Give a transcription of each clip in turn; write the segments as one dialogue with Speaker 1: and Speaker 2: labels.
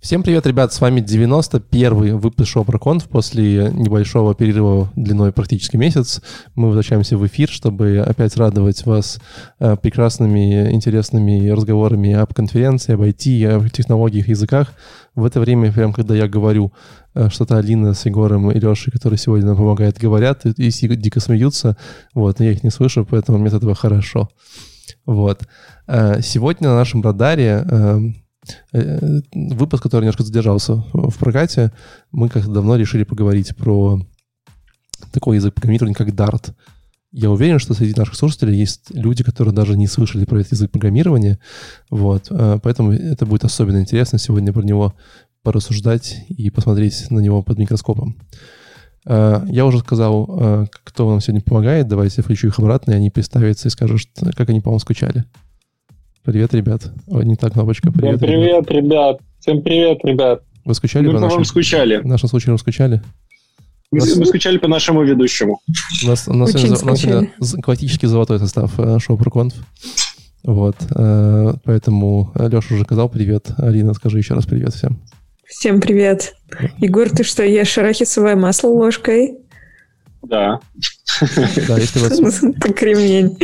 Speaker 1: Всем привет, ребят, с вами 91-й выпуск шоу ProConf. После небольшого перерыва длиной практически месяц мы возвращаемся в эфир, чтобы опять радовать вас э, прекрасными, интересными разговорами об конференции, об IT, о технологиях, языках. В это время, прям когда я говорю, э, что-то Алина с Егором и Лешей, которые сегодня нам помогают, говорят и, и дико смеются. Вот, но я их не слышу, поэтому мне от этого хорошо. Вот. Э, сегодня на нашем радаре выпуск, который немножко задержался в прокате, мы как-то давно решили поговорить про такой язык программирования, как Dart. Я уверен, что среди наших слушателей есть люди, которые даже не слышали про этот язык программирования. Вот. Э, поэтому это будет особенно интересно сегодня про него порассуждать и посмотреть на него под микроскопом. Э, я уже сказал, кто нам сегодня помогает. Давайте я включу их обратно, и они представятся и скажут, как они, по-моему, скучали. Привет, ребят. О, не та кнопочка.
Speaker 2: Привет, Всем привет, ребят. ребят. Всем привет, ребят.
Speaker 1: Вы скучали
Speaker 2: Мы
Speaker 1: по,
Speaker 2: нашим...
Speaker 1: вам
Speaker 2: скучали.
Speaker 1: В нашем случае мы скучали?
Speaker 2: Мы, нас... мы скучали по нашему ведущему.
Speaker 1: У нас, у нас, Очень у нас сегодня классический золотой состав э, шоу ProConf. Вот. Э, поэтому Леша уже сказал привет. Алина, скажи еще раз привет всем.
Speaker 3: Всем привет. Егор, ты что, ешь арахисовое масло ложкой?
Speaker 2: Да.
Speaker 1: Да, если
Speaker 3: вы... Кремень.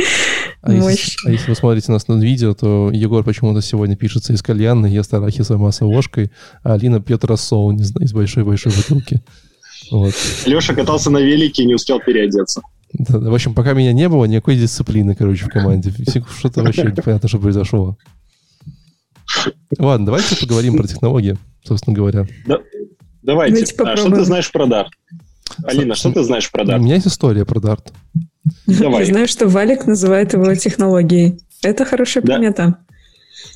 Speaker 1: А если, а если вы смотрите нас на видео, то Егор почему-то сегодня пишется из кальянной, ест арахисовой масло ложкой, а Алина пьет рассол, не знаю, из большой-большой бутылки. Вот.
Speaker 2: Леша катался на велике и не успел переодеться.
Speaker 1: Да, да, в общем, пока меня не было, никакой дисциплины, короче, в команде. Что-то вообще непонятно, что произошло. Ладно, давайте поговорим про технологии, собственно говоря.
Speaker 2: Да, давайте. давайте а, что ты знаешь про Dart? Алина, что ты знаешь про Dart?
Speaker 1: У меня есть история про Dart.
Speaker 3: Давай. Я знаю, что Валик называет его технологией. Это хорошая да. примета.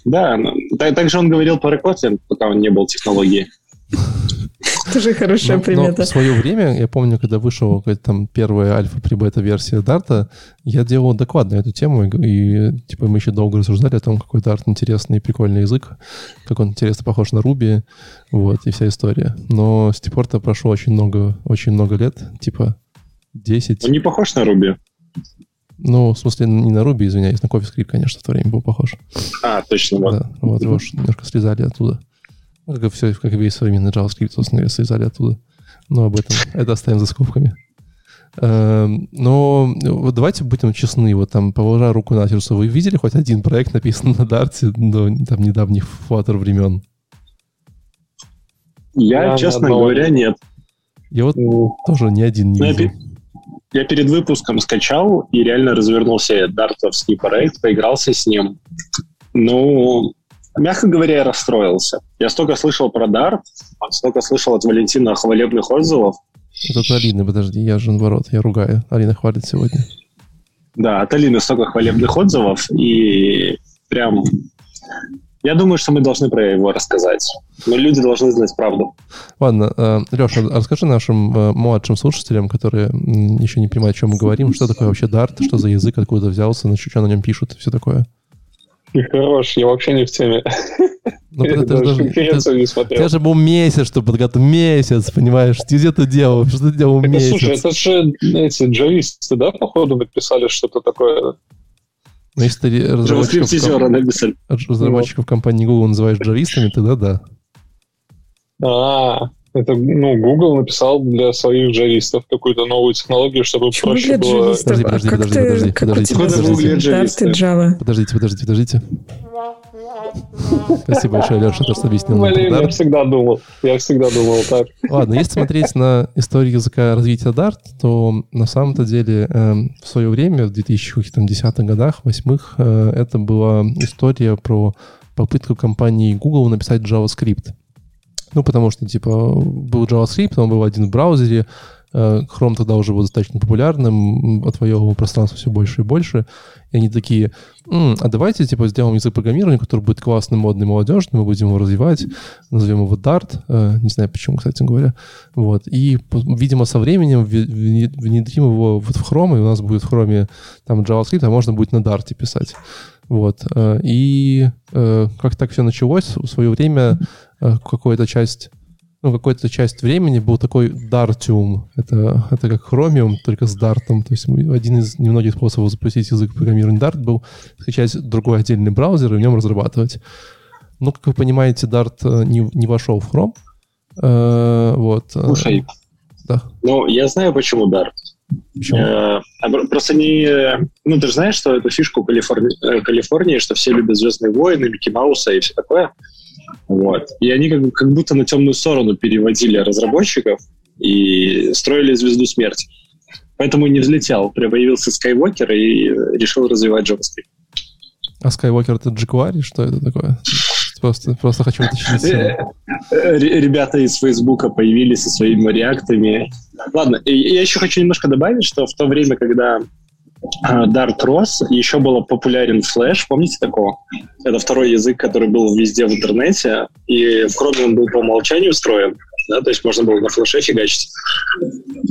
Speaker 2: Да, так, также он говорил про Kotlin, пока он не был технологией.
Speaker 3: Тоже хорошая но, примета.
Speaker 1: Но в свое время, я помню, когда вышел там первая альфа при бета-версия Дарта, я делал доклад на эту тему, и типа мы еще долго рассуждали о том, какой Дарт интересный и прикольный язык, как он интересно похож на Ruby, вот, и вся история. Но с тех пор-то прошло очень много, очень много лет, типа 10.
Speaker 2: Он не похож на Ruby?
Speaker 1: Ну, в смысле, не на Ruby, извиняюсь, на CoffeeScript, конечно, в то время был похож.
Speaker 2: А, точно, вот.
Speaker 1: Да, вот его немножко слезали оттуда. Ну, как, все, как и весь современный JavaScript, собственно, слезали оттуда. Но об этом это оставим за скобками. Эм, но вот давайте будем честны, вот там, положа руку на сердце, вы видели хоть один проект, написанный на Dart до там, недавних Flutter времен?
Speaker 2: Я, Я честно говоря, нет.
Speaker 1: Я вот ну, тоже ни один не ну, видел.
Speaker 2: Я перед выпуском скачал и реально развернулся дартовский проект, поигрался с ним. Ну, мягко говоря, я расстроился. Я столько слышал про Дарт, столько слышал от Валентина хвалебных отзывов.
Speaker 1: Это от Алины, подожди, я же наоборот, я ругаю. Алина хвалит сегодня.
Speaker 2: Да, от Алины столько хвалебных отзывов, и прям я думаю, что мы должны про его рассказать. Но люди должны знать правду.
Speaker 1: Ладно, э, Леша, расскажи нашим э, младшим слушателям, которые еще не понимают, о чем мы говорим, что такое вообще Dart, что за язык, откуда взялся, на что на нем пишут, все такое.
Speaker 2: Ты хорош, я вообще не в теме.
Speaker 1: Ну, ты, ты, даже, ты, не смотрел. Ты же был месяц, чтобы подготовить. Месяц, понимаешь? Ты где ты делал? Что ты делал месяц?
Speaker 2: Слушай, это же эти джависты, да, походу, написали что-то такое
Speaker 1: но если ты разработчиков, разработчиков компании Google называешь джавистами, тогда да.
Speaker 2: А, это, ну, Google написал для своих джавистов какую-то новую технологию, чтобы Почему проще было...
Speaker 1: Подожди, подожди, а подожди, подожди, подожди, подождите, подождите, подождите, подождите, подождите. Спасибо большое, Леша, что объяснил.
Speaker 2: Блин, я всегда думал, я всегда думал так.
Speaker 1: Ладно, если смотреть на историю языка развития Dart, то на самом-то деле э, в свое время, в 2010-х годах, 2008-х, э, это была история про попытку компании Google написать JavaScript. Ну, потому что, типа, был JavaScript, он был один в браузере, э, Chrome тогда уже был достаточно популярным, отвоевывал пространство все больше и больше. И они такие, М, а давайте, типа, сделаем язык программирования, который будет классный, модный, молодежный, мы будем его развивать, назовем его Dart, э, не знаю почему, кстати говоря. Вот. И, видимо, со временем внедрим его вот в Chrome, и у нас будет в Chrome там JavaScript, а можно будет на Dart писать. Вот. Э, и как так все началось, в свое время э, какая-то часть ну, какая-то часть времени был такой Dartium. Это, это как Chromium, только с Dart. То есть один из немногих способов запустить язык программирования Dart был скачать другой отдельный браузер и в нем разрабатывать. Но, как вы понимаете, Dart э, не, не вошел в Chrome. Э, вот.
Speaker 2: Слушай, да. ну, я знаю, почему Dart. Почему? Э, просто не... Ну, ты же знаешь, что эту фишку Калифорнии, Калифорнии, что все любят «Звездные войны», Микки Мауса и все такое. Вот. И они как, как будто на темную сторону переводили разработчиков и строили «Звезду смерти». Поэтому не взлетел. Появился Skywalker и решил развивать JavaScript.
Speaker 1: А Skywalker это jQuery? Что это такое? Просто, просто хочу уточнить. Э,
Speaker 2: ребята из Фейсбука появились со своими реактами. Ладно, я еще хочу немножко добавить, что в то время, когда Dart рос, еще был популярен Flash, помните такого? Это второй язык, который был везде в интернете, и в Chrome он был по умолчанию устроен да, то есть можно было на флеше фигачить.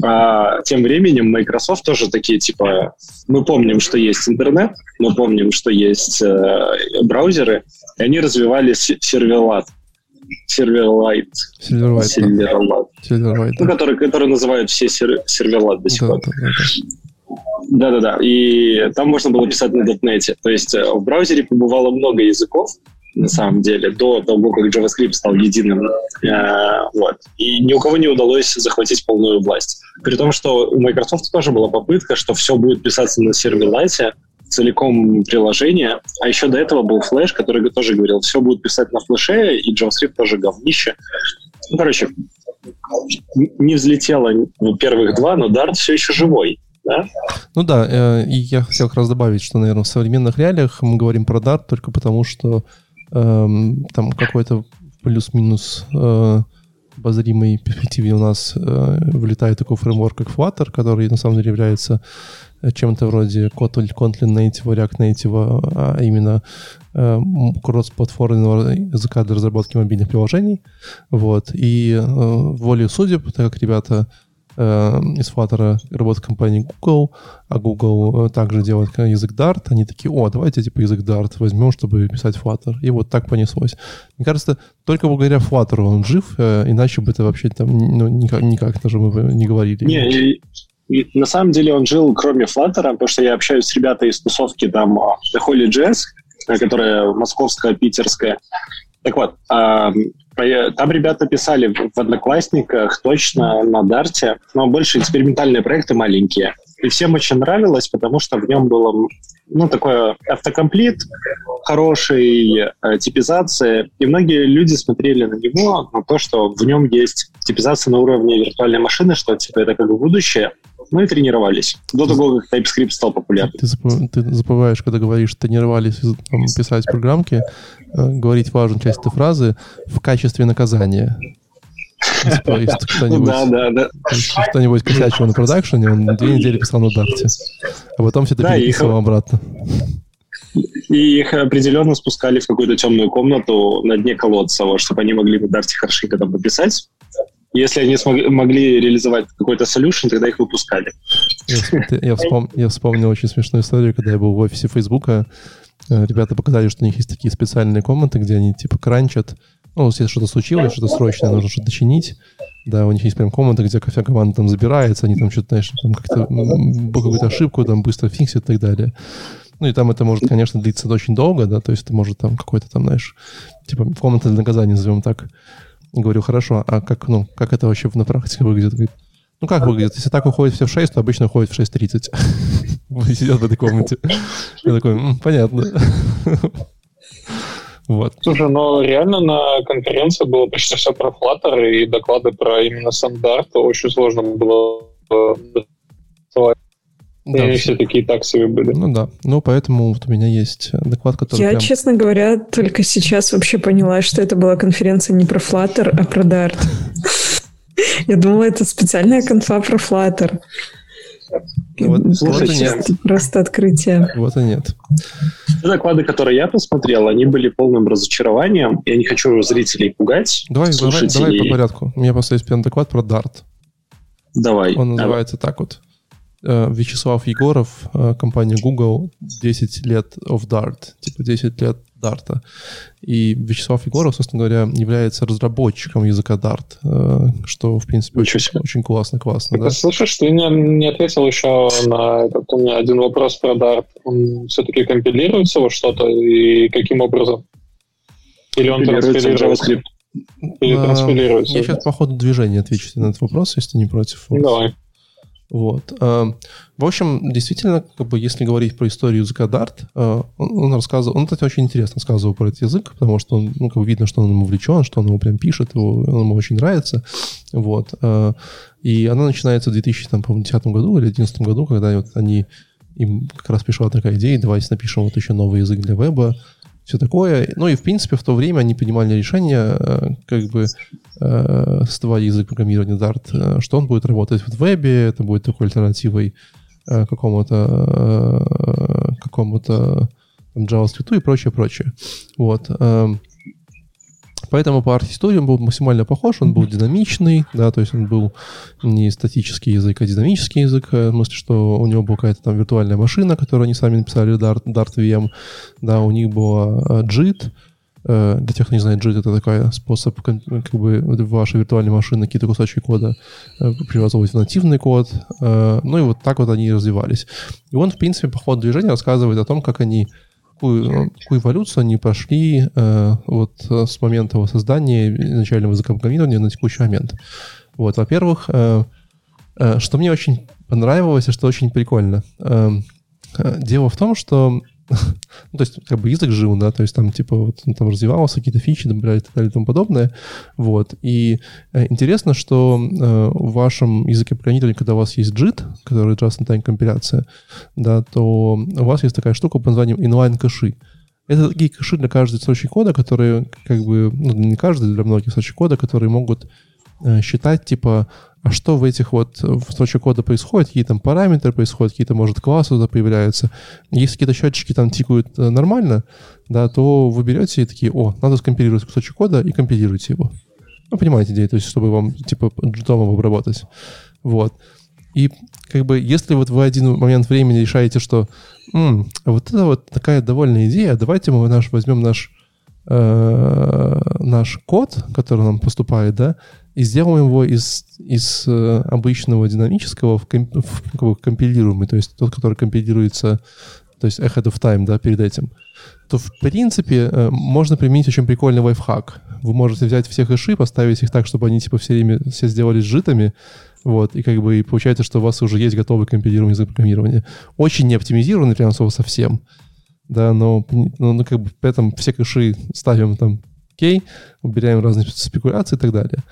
Speaker 2: А тем временем Microsoft тоже такие, типа, мы помним, что есть интернет, мы помним, что есть э, браузеры, и они развивали Silverlight. Silverlight.
Speaker 1: Silverlight.
Speaker 2: Silverlight. Silverlight. Ну, который, который называют все сер, Silverlight до сих пор. Да-да-да. И там можно было писать на .NET. То есть э, в браузере побывало много языков, на самом деле, до того, как JavaScript стал единым. Э, вот. И ни у кого не удалось захватить полную власть. При том, что у Microsoft тоже была попытка, что все будет писаться на серверлайте, целиком приложение. А еще до этого был Flash, который тоже говорил, все будет писать на флеше, и JavaScript тоже говнище. Ну, короче, не взлетело первых два, но Dart все еще живой. Да?
Speaker 1: Ну да, э, и я хотел как раз добавить, что, наверное, в современных реалиях мы говорим про Dart только потому, что Эм, там какой-то плюс-минус э, обозримой перспективе у нас э, вылетает такой фреймворк, как Flutter, который на самом деле является э, чем-то вроде Kotlin Native, React Native, а именно э, кросс-платформенного языка для разработки мобильных приложений. Вот. И э, волей судеб, так как ребята э, из Flutter работает компания Google, а Google э, также делает язык Dart. Они такие, о, давайте типа язык Dart возьмем, чтобы писать Flutter. И вот так понеслось. Мне кажется, только благодаря Flutter он жив, э, иначе бы это вообще там ну, никак, никак даже мы бы не говорили.
Speaker 2: Не, на самом деле он жил кроме Flutter, потому что я общаюсь с ребятами из тусовки там The Holy Jazz, э, которая московская, питерская. Так вот, там ребята писали в Одноклассниках точно на Дарте, но больше экспериментальные проекты маленькие. И всем очень нравилось, потому что в нем было ну, такое автокомплит, хорошей э, типизации. И многие люди смотрели на него, на то, что в нем есть типизация на уровне виртуальной машины, что типа это как бы будущее. Ну и тренировались. До того, как TypeScript стал популярным.
Speaker 1: Ты, ты забываешь, когда говоришь, тренировались там, писать программки, э, говорить важную часть этой фразы в качестве наказания. Если кто-нибудь, да, да, да. кто-нибудь косячил на продакшене, он две недели писал на дарте. А потом все это да, переписывал их... обратно.
Speaker 2: И их определенно спускали в какую-то темную комнату на дне колодца, вот, чтобы они могли на дарте хорошенько там пописать. Если они смогли, могли реализовать какой-то solution, тогда их выпускали.
Speaker 1: Я, вспом, я вспомнил очень смешную историю, когда я был в офисе Фейсбука. Э, ребята показали, что у них есть такие специальные комнаты, где они типа кранчат. Ну, если что-то случилось, что-то срочное, нужно что-то чинить. Да, у них есть прям комната, где вся команда там забирается, они там что-то, знаешь, там как-то какую-то ошибку там быстро фиксят и так далее. Ну, и там это может, конечно, длиться очень долго, да, то есть это может там какой-то там, знаешь, типа комната для наказания, назовем так. И говорю, хорошо, а как, ну, как это вообще на практике выглядит? Говорит, ну, как выглядит? Если так уходит все в 6, то обычно уходит в 6.30. Сидят в этой комнате. Я такой, понятно.
Speaker 4: Вот. Слушай, но реально на конференции было почти все про Flutter, и доклады про именно стандарт очень сложно было э, да, и все такие так себе были.
Speaker 1: Ну да. Ну, поэтому вот у меня есть доклад, который...
Speaker 3: Я,
Speaker 1: прям...
Speaker 3: честно говоря, только сейчас вообще поняла, что это была конференция не про Flutter, а про Dart. Я думала, это специальная конфа про Flutter. Вот, вот и нет. Просто открытие.
Speaker 1: Вот и нет.
Speaker 2: Те доклады, которые я посмотрел, они были полным разочарованием. Я не хочу зрителей пугать.
Speaker 1: Давай, давай, давай по порядку. У меня просто есть первый доклад про Dart.
Speaker 2: Давай.
Speaker 1: Он называется
Speaker 2: давай.
Speaker 1: так вот. Э, Вячеслав Егоров, э, компания Google, 10 лет of Dart, типа 10 лет Дарта. И Вячеслав Егоров, собственно говоря, является разработчиком языка Dart, э, что, в принципе, очень, очень классно, классно.
Speaker 4: да? Слышишь, ты не, не ответил еще на этот у меня один вопрос про Dart. Он все-таки компилируется во что-то и каким образом? Или он транспилируется? JavaScript.
Speaker 1: Или транспилируется? Я сейчас по ходу движения отвечу на этот вопрос, если не против.
Speaker 4: Давай.
Speaker 1: Вот. А, в общем, действительно, как бы, если говорить про историю языка Dart, а, он, он рассказывал, он, кстати, очень интересно рассказывал про этот язык, потому что он, ну, как бы видно, что он ему увлечен, что он его прям пишет, его, он ему очень нравится. Вот. И она начинается в 2010 году или 2011 году, когда вот они им как раз пришла такая идея, давайте напишем вот еще новый язык для веба, все такое. Ну и, в принципе, в то время они принимали решение, э, как бы э, создавали язык программирования Dart, э, что он будет работать в вебе, это будет такой альтернативой какому-то какому-то JavaScript и прочее, прочее. Вот. Эм, Поэтому по архитектуре он был максимально похож, он был динамичный, да, то есть он был не статический язык, а динамический язык, э, в смысле, что у него была какая-то там виртуальная машина, которую они сами написали, Dart, Dart VM, да, у них была э, JIT, э, для тех, кто не знает, JIT — это такой способ как бы в вашей виртуальной машине какие-то кусочки кода преобразовывать в нативный код. Ну и вот так вот они и развивались. И он, в принципе, по ходу движения рассказывает о том, как они какую, эволюцию они прошли э, вот с момента его создания изначального языка программирования на текущий момент. Вот, во-первых, э, э, что мне очень понравилось и что очень прикольно. Э, э дело в том, что ну, то есть, как бы язык жил, да, то есть там, типа, вот он там развивался, какие-то фичи добавляли и так далее и тому подобное, вот. И э, интересно, что э, в вашем языке программирования, когда у вас есть JIT, который just-in-time компиляция, да, то у вас есть такая штука под названием inline-кэши. Это такие кэши для каждой строчки кода, которые, как бы, ну, не каждый, для многих строчек кода, которые могут э, считать, типа, а что в этих вот в строчке кода происходит, какие там параметры происходят, какие-то, может, классы туда появляются. Если какие-то счетчики там тикают э, нормально, да, то вы берете и такие, о, надо скомпилировать кусочек кода и компилируете его. Ну, понимаете идею, то есть, чтобы вам, типа, джитом обработать. Вот. И как бы, если вот в один момент времени решаете, что М, вот это вот такая довольная идея, давайте мы наш, возьмем наш, э, наш код, который нам поступает, да, и сделаем его из, из э, обычного динамического в, комп, в как бы, компилируемый, то есть тот, который компилируется, то есть ahead of time, да, перед этим, то в принципе э, можно применить очень прикольный лайфхак. Вы можете взять все хэши, поставить их так, чтобы они типа все время все сделались житами, вот, и как бы и получается, что у вас уже есть готовый компилируемый язык программирования. Очень не оптимизированный, прям слово совсем, да, но, но, но как бы при этом все кэши ставим там окей, убираем разные спекуляции и так далее.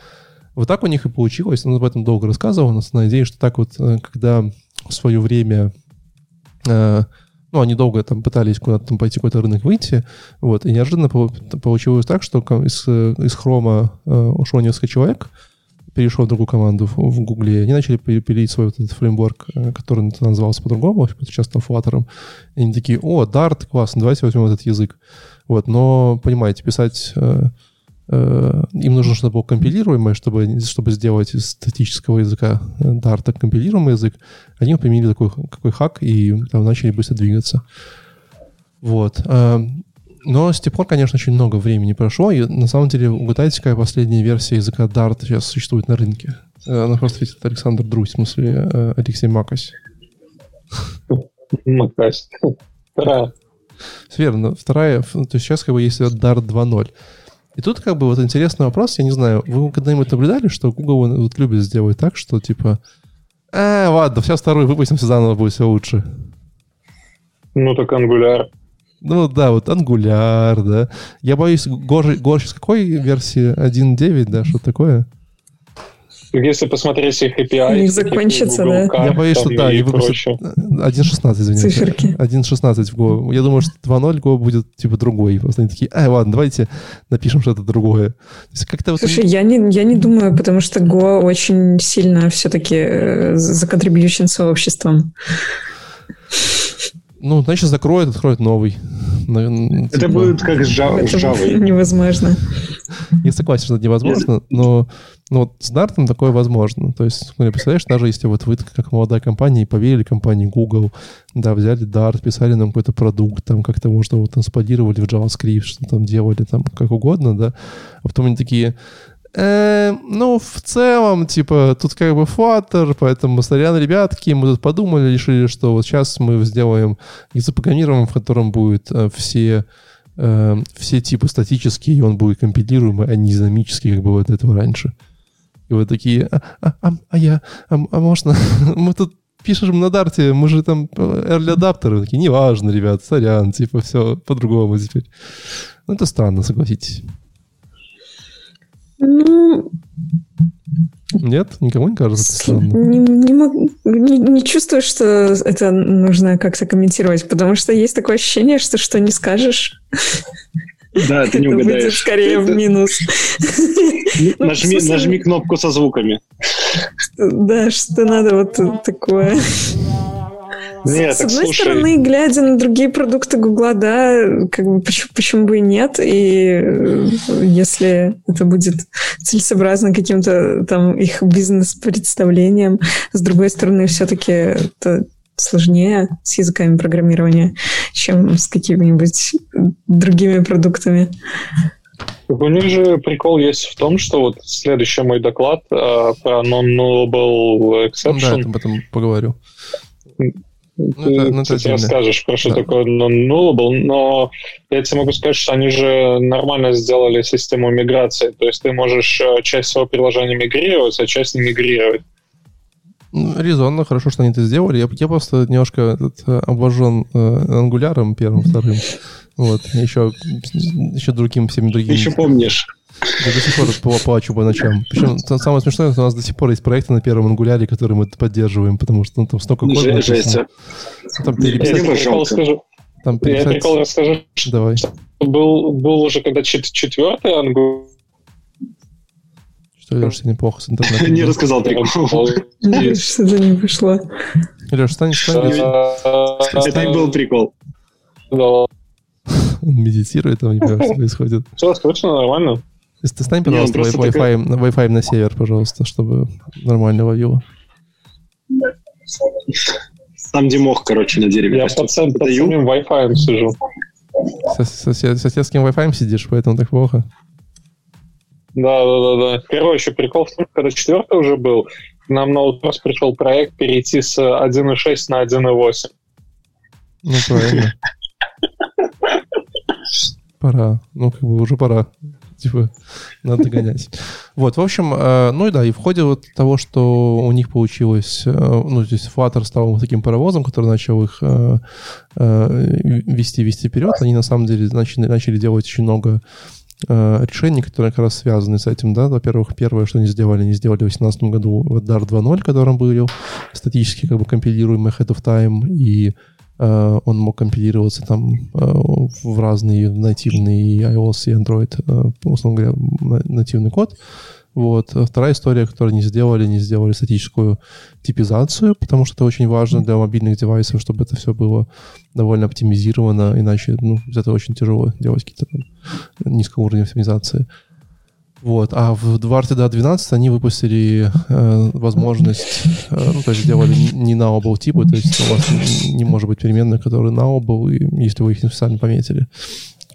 Speaker 1: Вот так у них и получилось. Он об этом долго рассказывал. У нас на идее, что так вот, э, когда в свое время э, ну, они долго там пытались куда-то там пойти какой-то рынок выйти, вот, и неожиданно получилось так, что из, э, из хрома ушел несколько человек, перешел в другую команду в, в Гугле, они начали пилить свой вот этот фреймворк, который назывался по-другому, сейчас там Flutter, и они такие, о, Dart, классно, давайте возьмем этот язык. Вот, но, понимаете, писать Э, им нужно, чтобы было компилируемое, чтобы, чтобы сделать из статического языка Dart э, компилируемый язык. Они применили такой какой хак и там начали быстро двигаться. Вот. Э, но с тех пор, конечно, очень много времени прошло, и на самом деле угадайте, какая последняя версия языка Dart сейчас существует на рынке. Она просто ведь Александр Друзь, в смысле Алексей Макась.
Speaker 4: Макась. Вторая.
Speaker 1: Верно, вторая, то есть сейчас как бы есть Dart 2.0. И тут как бы вот интересный вопрос, я не знаю, вы когда-нибудь наблюдали, что Google вот любит сделать так, что типа, э, ладно, сейчас вторую выпустимся заново, будет все лучше.
Speaker 4: Ну так Angular.
Speaker 1: Ну да, вот Angular, да. Я боюсь, Гор, Гор сейчас какой версии? 1.9, да, что такое?
Speaker 4: Если посмотреть их API...
Speaker 3: Не закончится, да?
Speaker 1: Card, я боюсь, что да, и выпустят 1.16, извините. Циферки. 1.16 в Go. Я думаю, что 2.0 Go будет типа другой. Просто они такие, а, ладно, давайте напишем что-то другое.
Speaker 3: как-то вот... Слушай, я не, я не думаю, потому что Go очень сильно все-таки э, законтрибьющен сообществом.
Speaker 1: Ну, значит, закроет, откроет новый.
Speaker 2: Это типа... будет как с Java. Это
Speaker 3: невозможно.
Speaker 1: Я согласен, что это невозможно, но, но вот с Dart такое возможно. То есть, ну, представляешь, даже если вот вы как молодая компания поверили компании Google, да, взяли Dart, писали нам какой-то продукт, там как-то можно его трансподировали в JavaScript, что там делали, там как угодно, да, а потом они такие, Э, ну, в целом, типа, тут как бы Flutter, поэтому, сорян, ребятки, мы тут подумали, решили, что вот сейчас мы сделаем язык программирования, в котором будет э, все э, все типы статические, и он будет компилируемый, а не динамический, как было до этого раньше. И вот такие, а, а, а, а я, а, а можно? мы тут пишем на дарте, мы же там early адаптеры. Такие, неважно, ребят, сорян, типа все по-другому теперь. Ну, это странно, согласитесь.
Speaker 3: Ну,
Speaker 1: нет? Никому не кажется странно?
Speaker 3: Не, не, могу, не, не чувствую, что это нужно как-то комментировать, потому что есть такое ощущение, что что не скажешь,
Speaker 2: да, ты не угадаешь.
Speaker 3: Скорее в минус.
Speaker 2: Ну, нажми, нажми кнопку со звуками.
Speaker 3: Да, что надо вот такое.
Speaker 2: Нет,
Speaker 3: С одной слушай... стороны, глядя на другие продукты Гугла, да, как бы почему, почему бы и нет, и э, если это будет целесообразно каким-то там их бизнес-представлением, с другой стороны, все-таки это сложнее с языками программирования, чем с какими-нибудь другими продуктами.
Speaker 4: У них же прикол есть в том, что вот следующий мой доклад э, про non-nullable exception. Да,
Speaker 1: я об этом поговорю.
Speaker 4: Ну, ты, это, ну, кстати, расскажешь, про что да. такое non-nullable, но я тебе могу сказать, что они же нормально сделали систему миграции. То есть ты можешь э, часть своего приложения мигрировать, а часть не мигрировать.
Speaker 1: Резонно, хорошо, что они это сделали. Я, я просто немножко этот, э, обожжен э, ангуляром первым, вторым. Вот, еще, еще другим, всеми другими.
Speaker 2: Еще помнишь.
Speaker 1: Я до сих пор плачу по ночам. Причем самое смешное, что у нас до сих пор есть проекты на первом ангуляре, которые мы поддерживаем, потому что ну, там столько кода.
Speaker 2: Жесть.
Speaker 4: Там переписать... Я прикол скажу. Там переписать... Я прикол расскажу.
Speaker 1: Давай.
Speaker 4: Был, был уже когда четвертый ангуляр,
Speaker 1: что, Леш, сегодня плохо с интернетом?
Speaker 2: Не рассказал прикол.
Speaker 3: Что-то не вышло.
Speaker 1: Леш, стань, стань.
Speaker 2: Это и был прикол.
Speaker 1: Он медитирует, там не понимаю, что происходит.
Speaker 4: Все, слышно, нормально?
Speaker 1: Ты стань, пожалуйста, Wi-Fi, Wi-Fi на север, пожалуйста, чтобы нормально ловило.
Speaker 2: Там, где мох, короче, на дереве.
Speaker 4: Я под, под самим Wi-Fi сижу.
Speaker 1: Со, соседским Wi-Fi сидишь, поэтому так плохо.
Speaker 4: Да, да, да, да. Короче, прикол в том, когда четвертый уже был, нам на вопрос пришел проект перейти с 1.6 на 1.8.
Speaker 1: Ну, правильно. Пора. Ну, как бы уже пора. Типа, надо догонять. Вот, в общем, э, ну и да, и в ходе вот того, что у них получилось, э, ну, здесь Flutter стал таким паровозом, который начал их э, вести, вести вперед, они на самом деле начали, начали делать очень много Э, решений, которые как раз связаны с этим, да, во-первых, первое, что они сделали, они сделали в 2018 году Dart 2.0, которым был статически как бы компилируемый ahead of time, и э, он мог компилироваться там э, в разные нативные iOS и Android, э, условно говоря, нативный код. Вот. Вторая история, которую не сделали, не сделали статическую типизацию, потому что это очень важно для мобильных девайсов, чтобы это все было довольно оптимизировано, иначе ну, это очень тяжело делать какие-то там низкого уровня оптимизации. Вот. А в Dvart да, 12 они выпустили э, возможность, э, ну, то есть сделали не naable типы, то есть у вас не, не может быть переменных, которые naable, если вы их не специально пометили.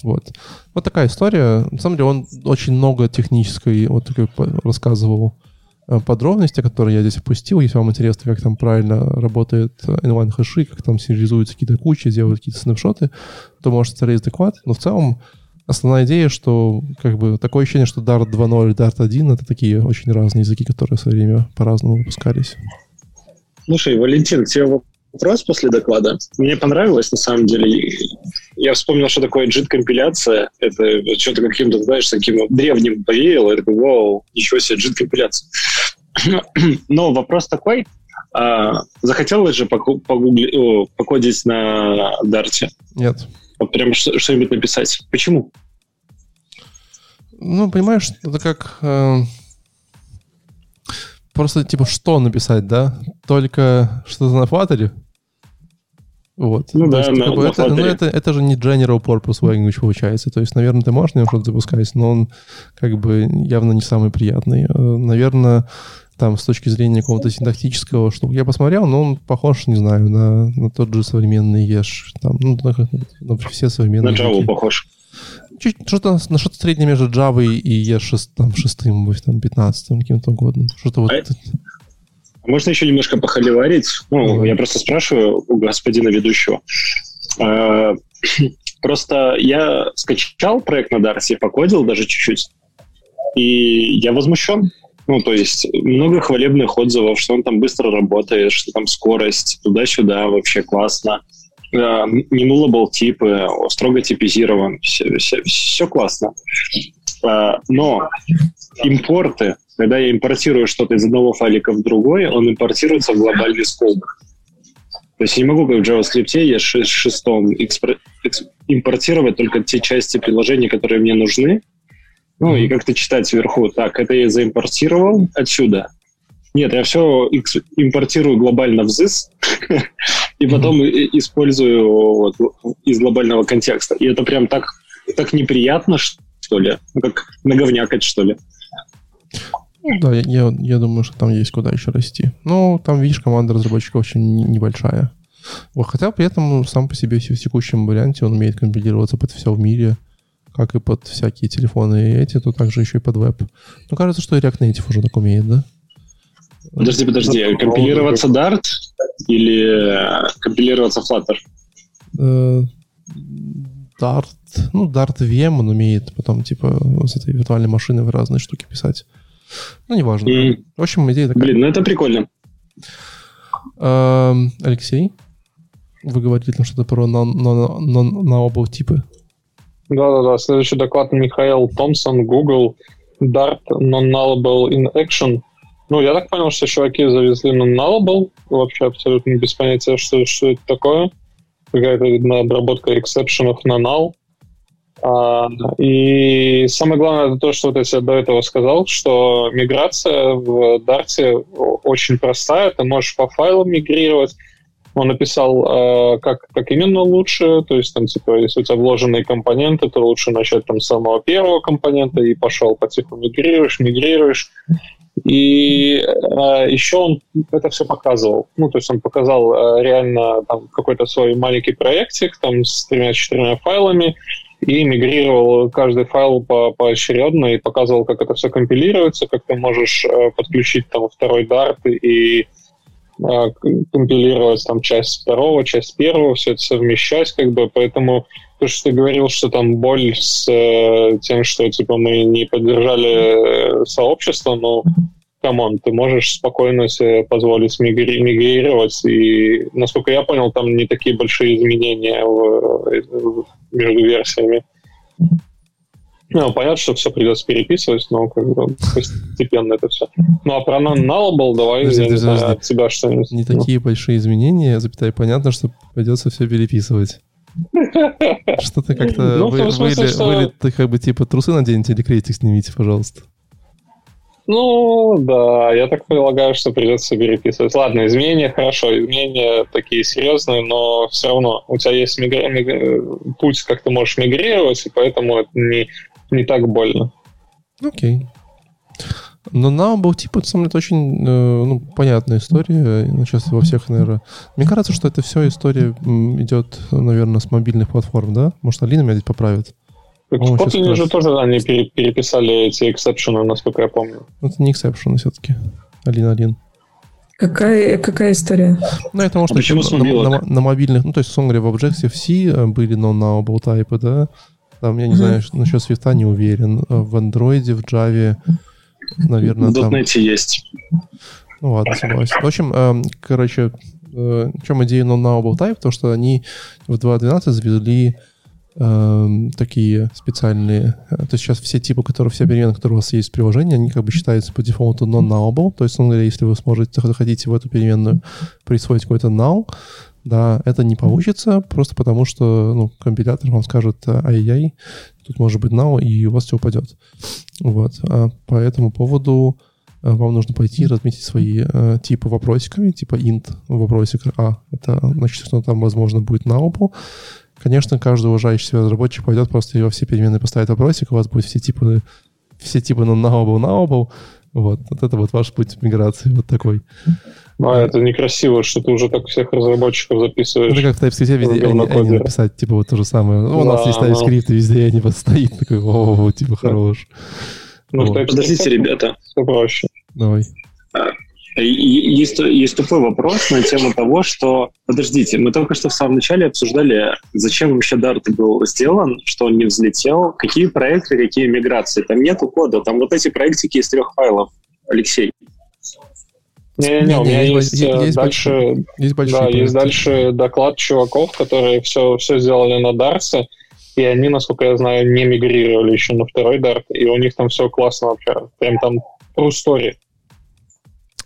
Speaker 1: Вот. Вот такая история. На самом деле он очень много технической, вот как рассказывал э, подробности, которые я здесь опустил. Если вам интересно, как там правильно работает inline хэши, как там сериализуются какие-то кучи, делают какие-то снапшоты, то можете смотреть доклад. Но в целом основная идея, что как бы такое ощущение, что Dart 2.0 и Dart 1 это такие очень разные языки, которые в свое время по-разному выпускались.
Speaker 2: Слушай, Валентин, тебе вопрос после доклада. Мне понравилось, на самом деле. Я вспомнил, что такое JIT-компиляция. Это что-то каким-то, знаешь, таким древним повеяло. Я такой, вау, ничего себе, JIT-компиляция. Но вопрос такой. А, захотелось же погугли, о, покодить на Дарте?
Speaker 1: Нет.
Speaker 2: Вот прям что-нибудь написать. Почему?
Speaker 1: Ну, понимаешь, это как... Э, просто, типа, что написать, да? Только что-то на флаттере? Вот.
Speaker 2: Ну да, есть,
Speaker 1: на, как бы, это, ну, это, это же не general purpose language получается. То есть, наверное, ты можешь на что-то запускать, но он как бы явно не самый приятный. Э, наверное, там с точки зрения какого-то синтактического, что я посмотрел, но он похож, не знаю, на, на тот же современный Еш. Там, ну, на, на все современные.
Speaker 2: На Java похож.
Speaker 1: Чуть, что-то, на что-то среднее между Java и ES 6, там, 6, там, 15, каким-то годом. Что-то вот...
Speaker 2: А, можно еще немножко похоливарить? Ну, я просто спрашиваю у господина ведущего. А, Просто я скачал проект на Дарсе, покодил даже чуть-чуть, и я возмущен. Ну, то есть много хвалебных отзывов, что он там быстро работает, что там скорость туда-сюда, вообще классно. Не nullable типы, строго типизирован, все, все, все классно. А, но импорты, когда я импортирую что-то из одного файлика в другой, он импортируется в глобальный скоп. То есть я не могу, как в JavaScript, я шестом импортировать только те части приложения, которые мне нужны, ну и как-то читать сверху, так, это я заимпортировал отсюда. Нет, я все импортирую глобально в ZIS, и потом использую вот, из глобального контекста. И это прям так, так неприятно, что ли, ну, как наговнякать, что ли.
Speaker 1: Ну, да, я, я думаю, что там есть куда еще расти. Ну, там, видишь, команда разработчиков очень небольшая. Хотя при этом сам по себе в текущем варианте он умеет компилироваться под все в мире, как и под всякие телефоны и эти, то также еще и под веб. Ну, кажется, что и React Native уже так умеет, да?
Speaker 2: Подожди, подожди, компилироваться Dart или компилироваться Flutter?
Speaker 1: Dart, ну, Dart VM он умеет потом, типа, с этой виртуальной машины в разные штуки писать. Ну, неважно. Mm. В общем, идея такая.
Speaker 2: Блин, ну это прикольно.
Speaker 1: Эм, Алексей, вы говорили там что-то про на оба типы.
Speaker 4: Да-да-да, следующий доклад Михаил Томпсон, Google, Dart Non-Nullable in Action. Ну, я так понял, что чуваки завезли Non-Nullable, вообще абсолютно без понятия, что, что это такое. Какая-то, обработка эксепшенов на null. А, и самое главное, это то, что вот я тебе до этого сказал, что миграция в Dart очень простая. Ты можешь по файлам мигрировать, он написал, э, как, как именно лучше, то есть там, типа, если у тебя вложенные компоненты, то лучше начать там с самого первого компонента и пошел потихоньку мигрируешь, мигрируешь. И э, еще он это все показывал. Ну, то есть он показал э, реально там какой-то свой маленький проектик там с тремя-четырьмя файлами и мигрировал каждый файл по поочередно и показывал, как это все компилируется, как ты можешь э, подключить там второй Dart и компилировать там часть второго, часть первого, все это совмещать, как бы, поэтому то, что ты говорил, что там боль с э, тем, что типа мы не поддержали э, сообщество, ну, come on, ты можешь спокойно себе позволить мигри- мигрировать, и, насколько я понял, там не такие большие изменения в, в, между версиями. Ну, понятно, что все придется переписывать, но как бы постепенно это все. Ну, а про non-nullable давай подожди, подожди, подожди. от тебя что-нибудь.
Speaker 1: Не ну. такие большие изменения, запятая, понятно, что придется все переписывать. Что-то как-то ну, вы, смысле, что... вы, ты как бы типа трусы наденете или крестик снимите, пожалуйста.
Speaker 4: Ну, да, я так предполагаю, что придется переписывать. Ладно, изменения хорошо, изменения такие серьезные, но все равно у тебя есть мигри... путь, как ты можешь мигрировать, и поэтому это не, не так больно.
Speaker 1: Окей. Но на был типа, это, самом деле, очень э, ну, понятная история. Ну, сейчас во всех, наверное... Мне кажется, что это все история идет, наверное, с мобильных платформ, да? Может, Алина меня здесь поправит?
Speaker 4: В Kotlin же тоже они переписали эти exception ы, насколько я помню.
Speaker 1: Это не exception ы все-таки. Алина, Алин.
Speaker 3: Какая, какая история?
Speaker 1: Ну, это может а почему на, на, на, на мобильных, ну, то есть, условно говоря, в Objective-C э, были non-nullable type ы, да, там, я не знаю, насчет Swift а не уверен. Э, в андроиде, в Java, наверное, в
Speaker 2: там... .NET есть.
Speaker 1: Ну ладно, согласен. В общем, э, короче, э, в чем идея non-nullable type? То, что они в 2.12 завезли э, такие специальные... Э, то есть сейчас все типы, которые, все перемены, которые у вас есть в приложении, они как бы считаются по дефолту non-nullable. То есть, ну, если вы сможете, хотите в эту переменную присвоить какой-то null, да, это не получится, просто потому что ну, компилятор вам скажет ай-яй, тут может быть now, и у вас все упадет. Вот. А по этому поводу э, вам нужно пойти и разметить свои э, типы вопросиками, типа int вопросик А. Это значит, что там, возможно, будет now. Конечно, каждый уважающий себя разработчик пойдет просто во все переменные поставит вопросик, у вас будет все типы, все типы на now, now. Вот. вот это вот ваш путь миграции, вот такой.
Speaker 4: А, это некрасиво, что ты уже так всех разработчиков записываешь.
Speaker 1: Это как в TypeScript везде они, они написать, типа, вот то же самое. Ну, у нас есть TypeScript, и везде они вот стоит, такой, о, типа, хорош.
Speaker 2: Ну, вот. Подождите, ребята.
Speaker 4: Все проще.
Speaker 1: Давай.
Speaker 2: А, Есть, есть тупой вопрос на тему того, что... Подождите, мы только что в самом начале обсуждали, зачем вообще Dart был сделан, что он не взлетел, какие проекты, какие миграции. Там нету кода, там вот эти проектики из трех файлов, Алексей.
Speaker 4: Не-не-не, у меня есть, есть, есть дальше, есть да, проекты. есть дальше доклад чуваков, которые все, все сделали на Дарсе, и они, насколько я знаю, не мигрировали еще на второй Dart, и у них там все классно вообще. Прям там true story.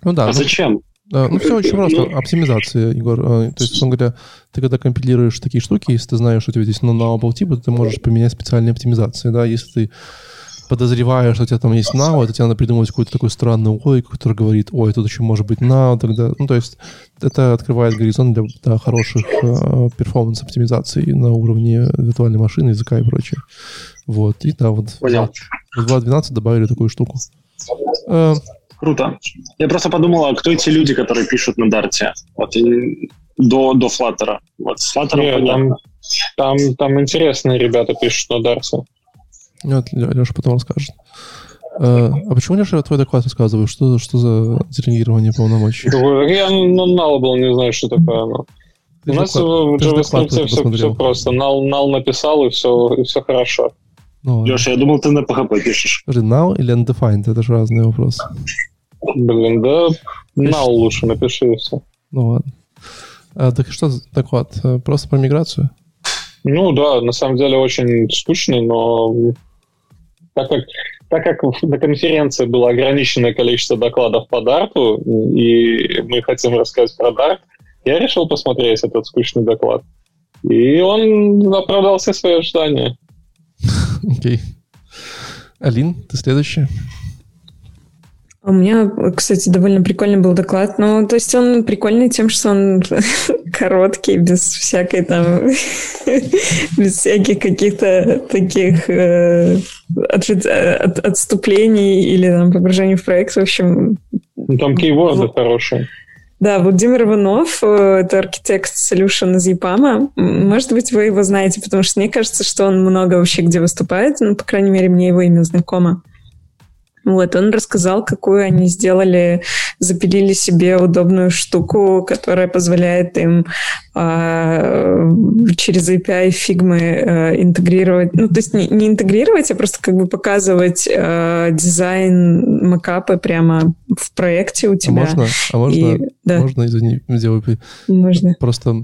Speaker 1: Ну да. А
Speaker 2: ну, зачем?
Speaker 1: Да, ну, все очень просто. Оптимизация, Егор. А, то есть, условно говоря, ты когда компилируешь такие штуки, если ты знаешь, что у тебя здесь nullable типа, ты можешь применять специальные оптимизации, да, если ты подозреваешь, что у тебя там есть now, это тебе надо придумать какую-то такую странную логику, которая говорит, ой, тут еще может быть now, тогда... Ну, то есть это открывает горизонт для, для хороших э, перформанс-оптимизаций на уровне виртуальной машины, языка и прочее. Вот, и да, вот
Speaker 2: Понял.
Speaker 1: в 2.12 добавили такую штуку.
Speaker 2: Э, Круто. Я просто подумал, а кто эти люди, которые пишут на Дарте? Вот и до, до Flutter. Вот с Flutter
Speaker 4: Нет, там, там, там интересные ребята пишут на Дарте.
Speaker 1: Вот, Леша потом расскажет. А, а почему, Леша, твой доклад рассказываешь? Что, что за делегирование полномочий?
Speaker 4: Я ну, нал был, не знаю, что такое оно. У нас в JavaScript все, все просто. Нал, нал написал, и все, и все хорошо.
Speaker 2: Ну, Леша, я думал, ты на PHP пишешь.
Speaker 1: Now или undefined? Это же разные вопросы.
Speaker 4: Блин, да now лучше напиши и все.
Speaker 1: Ну ладно. А, так что доклад? Просто про миграцию?
Speaker 4: Ну да, на самом деле очень скучный, но так как, так как на конференции было ограниченное количество докладов по дарту, и мы хотим рассказать про дарт, я решил посмотреть этот скучный доклад. И он оправдал все свои ожидания.
Speaker 1: Окей. Алин, ты следующая.
Speaker 3: У меня, кстати, довольно прикольный был доклад. Ну, то есть он прикольный тем, что он короткий, без всякой там, без всяких каких-то таких э, от, от, отступлений или там погружений в проект. В общем...
Speaker 4: Ну, там кейворды хорошие.
Speaker 3: Да, Владимир Иванов, э, это архитект Solution из ЕПАМа. Может быть, вы его знаете, потому что мне кажется, что он много вообще где выступает. Ну, по крайней мере, мне его имя знакомо. Вот, он рассказал, какую они сделали, запилили себе удобную штуку, которая позволяет им э, через API фигмы э, интегрировать, ну, то есть не, не интегрировать, а просто как бы показывать э, дизайн макапы прямо в проекте у тебя.
Speaker 1: А можно, а можно, И, да. можно извини, сделаю?
Speaker 3: Можно.
Speaker 1: Просто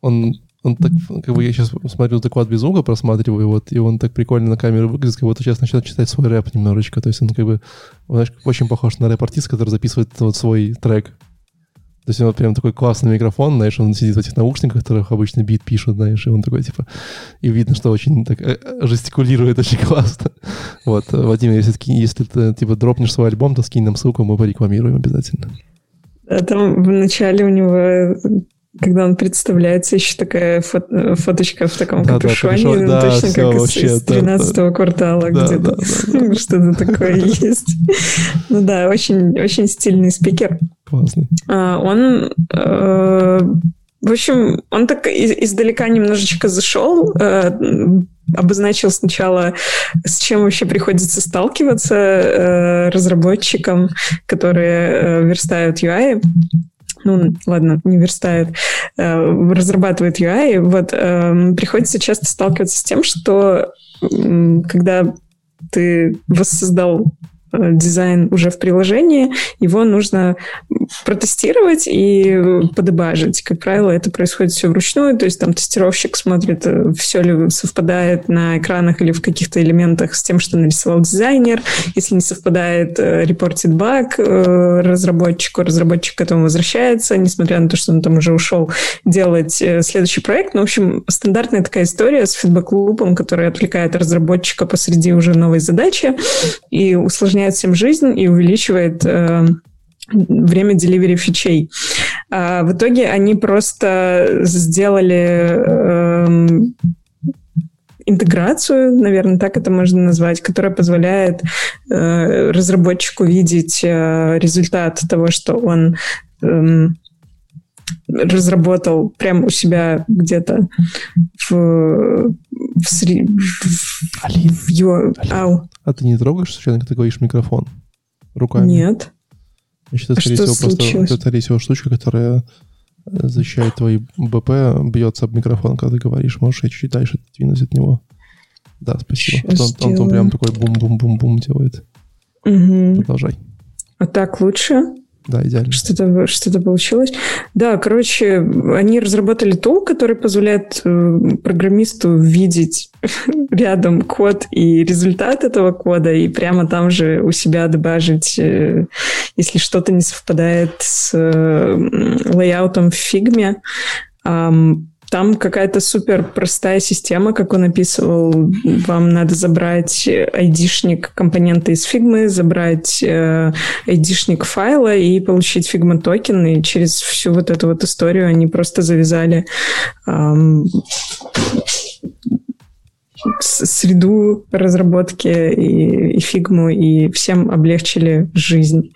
Speaker 1: он он так, как бы я сейчас смотрю доклад без звука, просматриваю, вот, и он так прикольно на камеру выглядит, как будто сейчас начинает читать свой рэп немножечко. То есть он как бы, знаешь, очень похож на рэп-артист, который записывает вот свой трек. То есть он прям такой классный микрофон, знаешь, он сидит в этих наушниках, которых обычно бит пишут, знаешь, и он такой, типа, и видно, что очень так э, жестикулирует очень классно. Вот, Вадим, если, если ты, типа, дропнешь свой альбом, то скинь нам ссылку, мы порекламируем обязательно.
Speaker 3: А там в начале у него когда он представляется, еще такая фото, фоточка в таком да, капюшоне, да, ну, да, точно все, как вообще, из, из 13 да, квартала да, где-то. Да, да, да. Что-то такое есть. Ну да, очень, очень стильный спикер.
Speaker 1: Классный.
Speaker 3: А, он э, в общем, он так издалека немножечко зашел, э, обозначил сначала, с чем вообще приходится сталкиваться э, разработчикам, которые верстают UI ну, ладно, не верстает, э, разрабатывает UI, вот, э, приходится часто сталкиваться с тем, что когда ты воссоздал Э, дизайн уже в приложении, его нужно протестировать и подебажить. Как правило, это происходит все вручную, то есть там тестировщик смотрит, э, все ли совпадает на экранах или в каких-то элементах с тем, что нарисовал дизайнер. Если не совпадает, э, репортит баг разработчику, разработчик к этому возвращается, несмотря на то, что он там уже ушел делать следующий проект. Ну, в общем, стандартная такая история с фидбэк-лупом, который отвлекает разработчика посреди уже новой задачи и усложняет всем жизнь и увеличивает э, время деливери фичей. А в итоге они просто сделали э, интеграцию, наверное, так это можно назвать, которая позволяет э, разработчику видеть э, результат того, что он э, разработал прямо у себя где-то в, в, сри... в, в его...
Speaker 1: Ау. А ты не трогаешь случайно, когда ты говоришь микрофон? Руками?
Speaker 3: Нет.
Speaker 1: Значит, это, скорее всего, просто это, скорее всего, штучка, которая э, защищает твой БП, бьется об микрофон, когда ты говоришь. Можешь я чуть-чуть дальше двинуть от него. Да, спасибо. Сейчас он, он, он прям такой бум-бум-бум-бум делает.
Speaker 3: Угу.
Speaker 1: Продолжай.
Speaker 3: А так лучше?
Speaker 1: Да, идеально.
Speaker 3: Что-то что получилось. Да, короче, они разработали тул, который позволяет э, программисту видеть рядом код и результат этого кода, и прямо там же у себя дебажить, э, если что-то не совпадает с э, layout ом в фигме. Там какая-то супер простая система, как он описывал. Вам надо забрать айдишник компонента из фигмы, забрать э, айдишник файла и получить Figma token. И через всю вот эту вот историю они просто завязали эм, среду разработки и, фигму, и всем облегчили жизнь.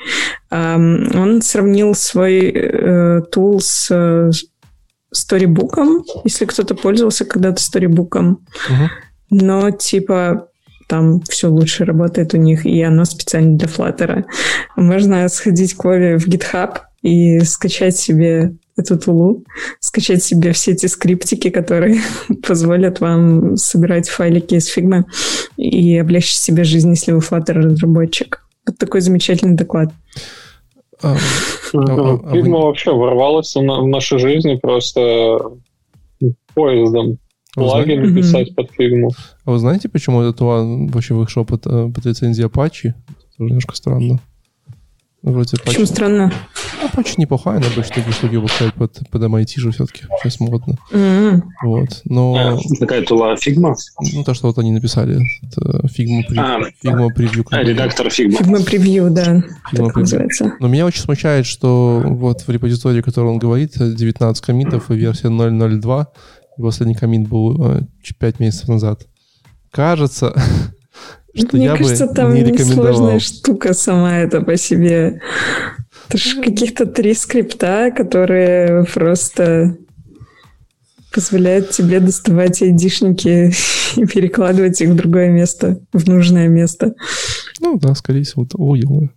Speaker 3: Um, он сравнил свой тул с сторибуком, если кто-то пользовался когда-то сторибуком. Угу. Но типа там все лучше работает у них, и оно специально для Flutter. Можно сходить к Вове в GitHub и скачать себе эту тулу, скачать себе все эти скриптики, которые позволят вам собирать файлики из фигмы и облегчить себе жизнь, если вы Flutter разработчик. Вот такой замечательный доклад.
Speaker 4: А, а, а Фигма вообще ворвалась в нашу жизнь просто поездом. Плагин писать под фигму.
Speaker 1: А вы знаете, почему этот вообще вышел под, под лицензией Apache? Тоже немножко странно.
Speaker 3: Вроде Почему Apache... странно?
Speaker 1: Apache неплохая, но обычно такие штуки выпускают под, под MIT же все-таки. Сейчас модно. Mm-hmm. Вот. Но...
Speaker 2: А, такая тула Figma?
Speaker 1: Ну, то, что вот они написали. Это Figma, при... а, Figma Preview.
Speaker 2: А, редактор Figma.
Speaker 3: Figma Preview, да. Так называется.
Speaker 1: Но меня очень смущает, что вот в репозитории, о котором он говорит, 19 комитов и версия 0.02. Последний комит был 5 э, месяцев назад. Кажется, что
Speaker 3: Мне
Speaker 1: я
Speaker 3: кажется,
Speaker 1: бы
Speaker 3: там
Speaker 1: не рекомендовал.
Speaker 3: сложная штука сама это по себе. Это же каких-то три скрипта, которые просто позволяют тебе доставать айдишники и перекладывать их в другое место, в нужное место.
Speaker 1: Ну да, скорее всего, это ой, ой.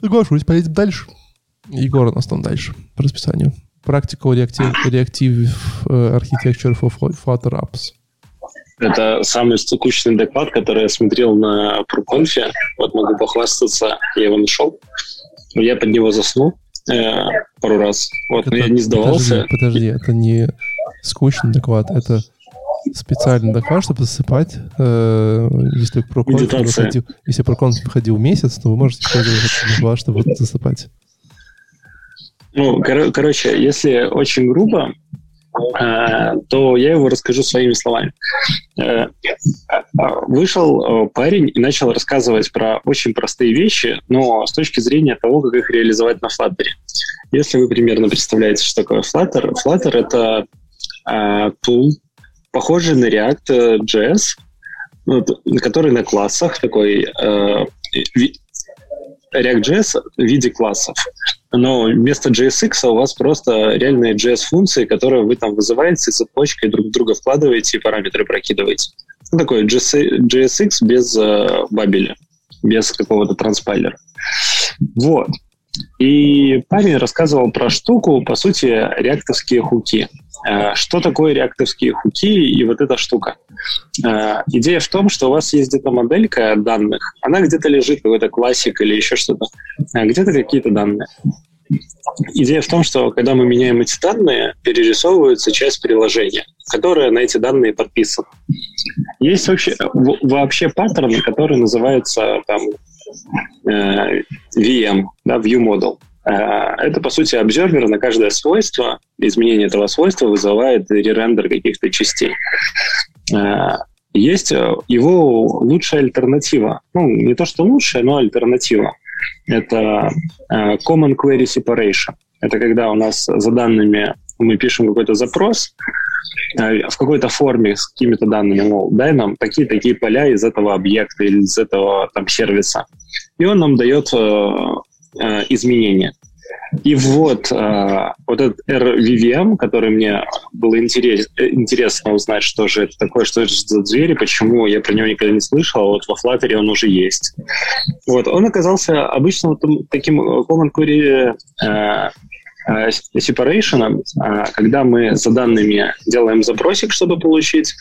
Speaker 1: Соглашусь, поедем дальше. Егор у нас там дальше по расписанию. Practical Reactive, reactive Architecture for Flutter Apps.
Speaker 2: Это самый скучный доклад, который я смотрел на ProConf. Вот могу похвастаться, я его нашел. Я под него заснул э, пару раз. Вот, это, но я не сдавался.
Speaker 1: Подожди, подожди, это не скучный доклад, это специальный доклад, чтобы засыпать. Э, если ProConf выходил, если ProConf выходил месяц, то вы можете использовать этот доклад, чтобы засыпать.
Speaker 2: Ну, кор- короче, если очень грубо, то я его расскажу своими словами. Э, вышел э, парень и начал рассказывать про очень простые вещи, но с точки зрения того, как их реализовать на Flutter. Если вы примерно представляете, что такое Flutter, Flutter — это тул, похожий на React.js, который на классах такой React.js в виде классов но вместо JSX у вас просто реальные JS-функции, которые вы там вызываете цепочкой, друг друга вкладываете и параметры прокидываете. Ну, такой JSX без э, бабеля, без какого-то транспайлера. Вот. И парень рассказывал про штуку, по сути, реактовские хуки. Э, что такое реактовские хуки и вот эта штука? Э, идея в том, что у вас есть где-то моделька данных, она где-то лежит, какой-то классик или еще что-то, э, где-то какие-то данные. Идея в том, что когда мы меняем эти данные, перерисовывается часть приложения, которая на эти данные подписана. Есть вообще, вообще паттерн, который называется там, VM, да, View Model. Э, это, по сути, обзервер на каждое свойство. Изменение этого свойства вызывает ререндер каких-то частей. Э, есть э, его лучшая альтернатива. Ну, не то, что лучшая, но альтернатива. Это Common Query Separation. Это когда у нас за данными мы пишем какой-то запрос, в какой-то форме с какими-то данными, мол, дай нам такие-такие поля из этого объекта или из этого там сервиса. И он нам дает э, изменения. И вот, э, вот этот RVVM, который мне было интерес, интересно узнать, что же это такое, что это за звери, почему я про него никогда не слышал, а вот во Flutter он уже есть. Вот, он оказался обычным вот таким common query э, э, separation, э, когда мы за данными делаем запросик, чтобы получить,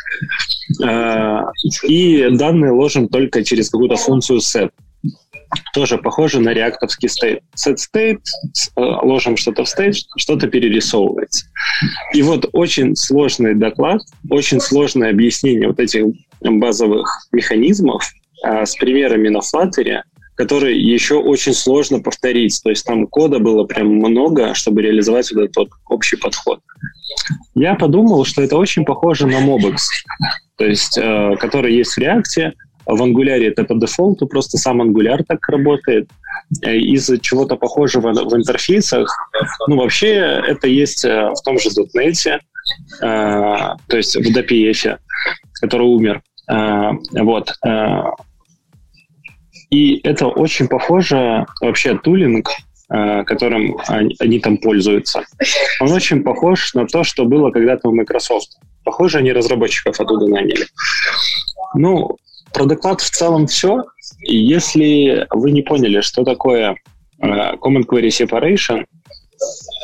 Speaker 2: э, и данные ложим только через какую-то функцию set тоже похоже на реактовский state. Set state, э, ложим что-то в state, что-то перерисовывается. И вот очень сложный доклад, очень сложное объяснение вот этих базовых механизмов а, с примерами на Flutter, которые еще очень сложно повторить. То есть там кода было прям много, чтобы реализовать вот этот общий подход. Я подумал, что это очень похоже на Mobex, то есть, э, который есть в React, в Angular это по дефолту, просто сам Angular так работает. Э, из-за чего-то похожего в интерфейсах, ну, вообще это есть э, в том же .NET, э, то есть в DPF, который умер. Вот. И это очень похоже вообще тулинг, которым они там пользуются. Он очень похож на то, что было когда-то у Microsoft. Похоже, они разработчиков оттуда наняли. Ну, про доклад в целом все. Если вы не поняли, что такое э, Common Query Separation,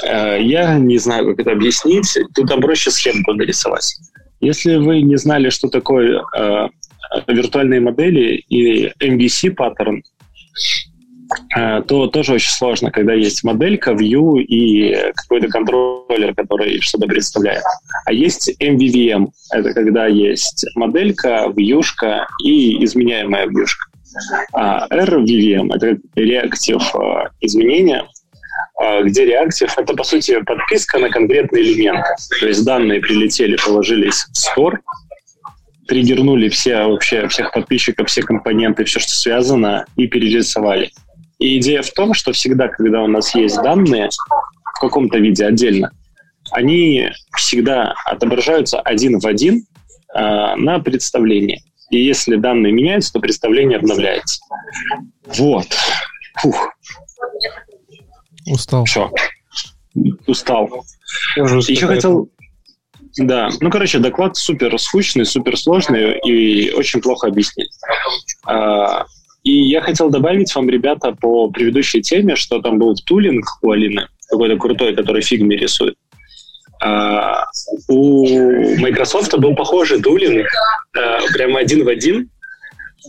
Speaker 2: э, я не знаю, как это объяснить. Тут проще схему нарисовать. Если вы не знали, что такое э, виртуальные модели и MVC паттерн, то тоже очень сложно, когда есть моделька, view и какой-то контроллер, который что-то представляет. А есть MVVM. Это когда есть моделька, вьюшка и изменяемая вьюшка. А RVVM — это реактив э, изменения, э, где реактив — это, по сути, подписка на конкретный элемент. То есть данные прилетели, положились в store, триггернули все вообще всех подписчиков, все компоненты, все, что связано, и перерисовали. И идея в том, что всегда, когда у нас есть данные в каком-то виде отдельно, они всегда отображаются один в один э, на представлении. И если данные меняются, то представление обновляется. Вот. Фух.
Speaker 1: Устал.
Speaker 2: Все. Устал. Еще хотел... Да, ну, короче, доклад супер скучный, супер сложный и очень плохо объяснен. И я хотел добавить вам, ребята, по предыдущей теме, что там был тулинг у Алины, какой-то крутой, который фигме рисует. А, у Microsoft был похожий тулинг, а, прямо один в один,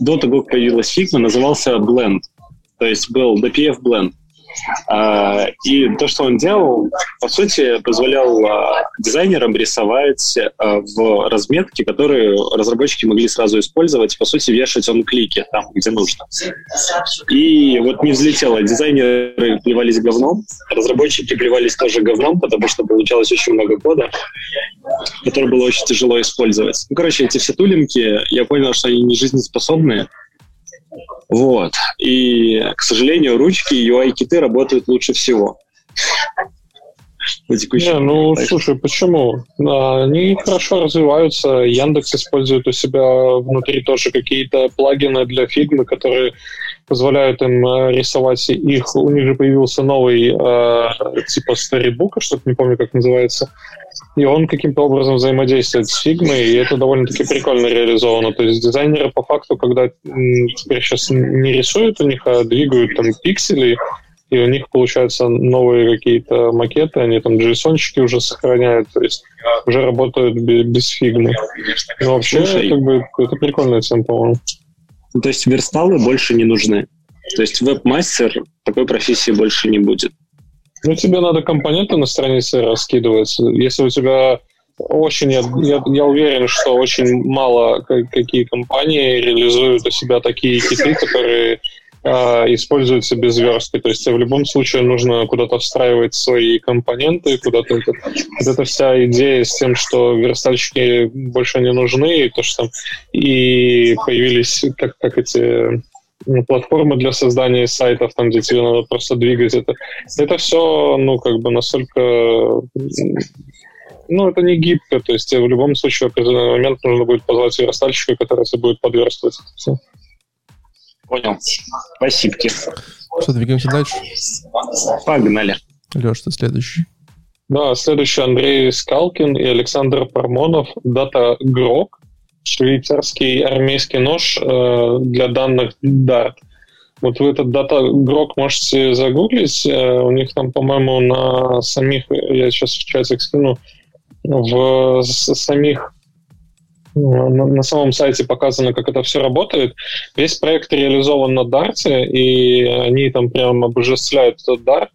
Speaker 2: до того, как появилась фигма, назывался Blend. То есть был WPF Blend. А, и то, что он делал, по сути, позволял а, дизайнерам рисовать а, в разметке, которые разработчики могли сразу использовать, по сути, вешать onClick и там, где нужно. И вот не взлетело. Дизайнеры плевались говном, разработчики плевались тоже говном, потому что получалось очень много кода, который было очень тяжело использовать. Ну, короче, эти все тулинки, я понял, что они не жизнеспособные, вот. И, к сожалению, ручки и UI-киты работают лучше всего.
Speaker 4: Не, ну, слушай, почему? Они хорошо развиваются. Яндекс использует у себя внутри тоже какие-то плагины для фигмы, которые позволяют им э, рисовать их. У них же появился новый э, типа Storybook, что-то не помню, как называется и он каким-то образом взаимодействует с фигмой, и это довольно-таки прикольно реализовано. То есть дизайнеры по факту, когда теперь сейчас не рисуют у них, а двигают там пиксели, и у них получаются новые какие-то макеты, они там джейсончики уже сохраняют, то есть уже работают без, фигмы. Но вообще, Слушай, как бы, это прикольная тема, по-моему.
Speaker 2: Ну, то есть версталы больше не нужны. То есть веб-мастер такой профессии больше не будет.
Speaker 4: Ну, тебе надо компоненты на странице раскидывать. Если у тебя очень, я, я, я уверен, что очень мало какие компании реализуют у себя такие киты, которые э, используются без верстки. То есть тебе в любом случае нужно куда-то встраивать свои компоненты, куда-то это, вот эта вся идея с тем, что верстальщики больше не нужны, и то, что там и появились как, как эти платформы для создания сайтов, там, где тебе надо просто двигать это. Это все, ну, как бы настолько... Ну, это не гибко, то есть в любом случае в определенный момент нужно будет позвать верстальщика, который тебе будет подверстывать это все.
Speaker 2: Понял. Спасибо.
Speaker 1: Что, двигаемся дальше?
Speaker 2: Погнали.
Speaker 1: Леш, ты следующий.
Speaker 4: Да, следующий Андрей Скалкин и Александр Пармонов. Дата Грок, швейцарский армейский нож э, для данных Dart. Вот вы этот дата Грок можете загуглить. Э, у них там, по-моему, на самих, я сейчас в чатик скину, в самих на, самом сайте показано, как это все работает. Весь проект реализован на Дарте, и они там прям обожествляют этот Дарт.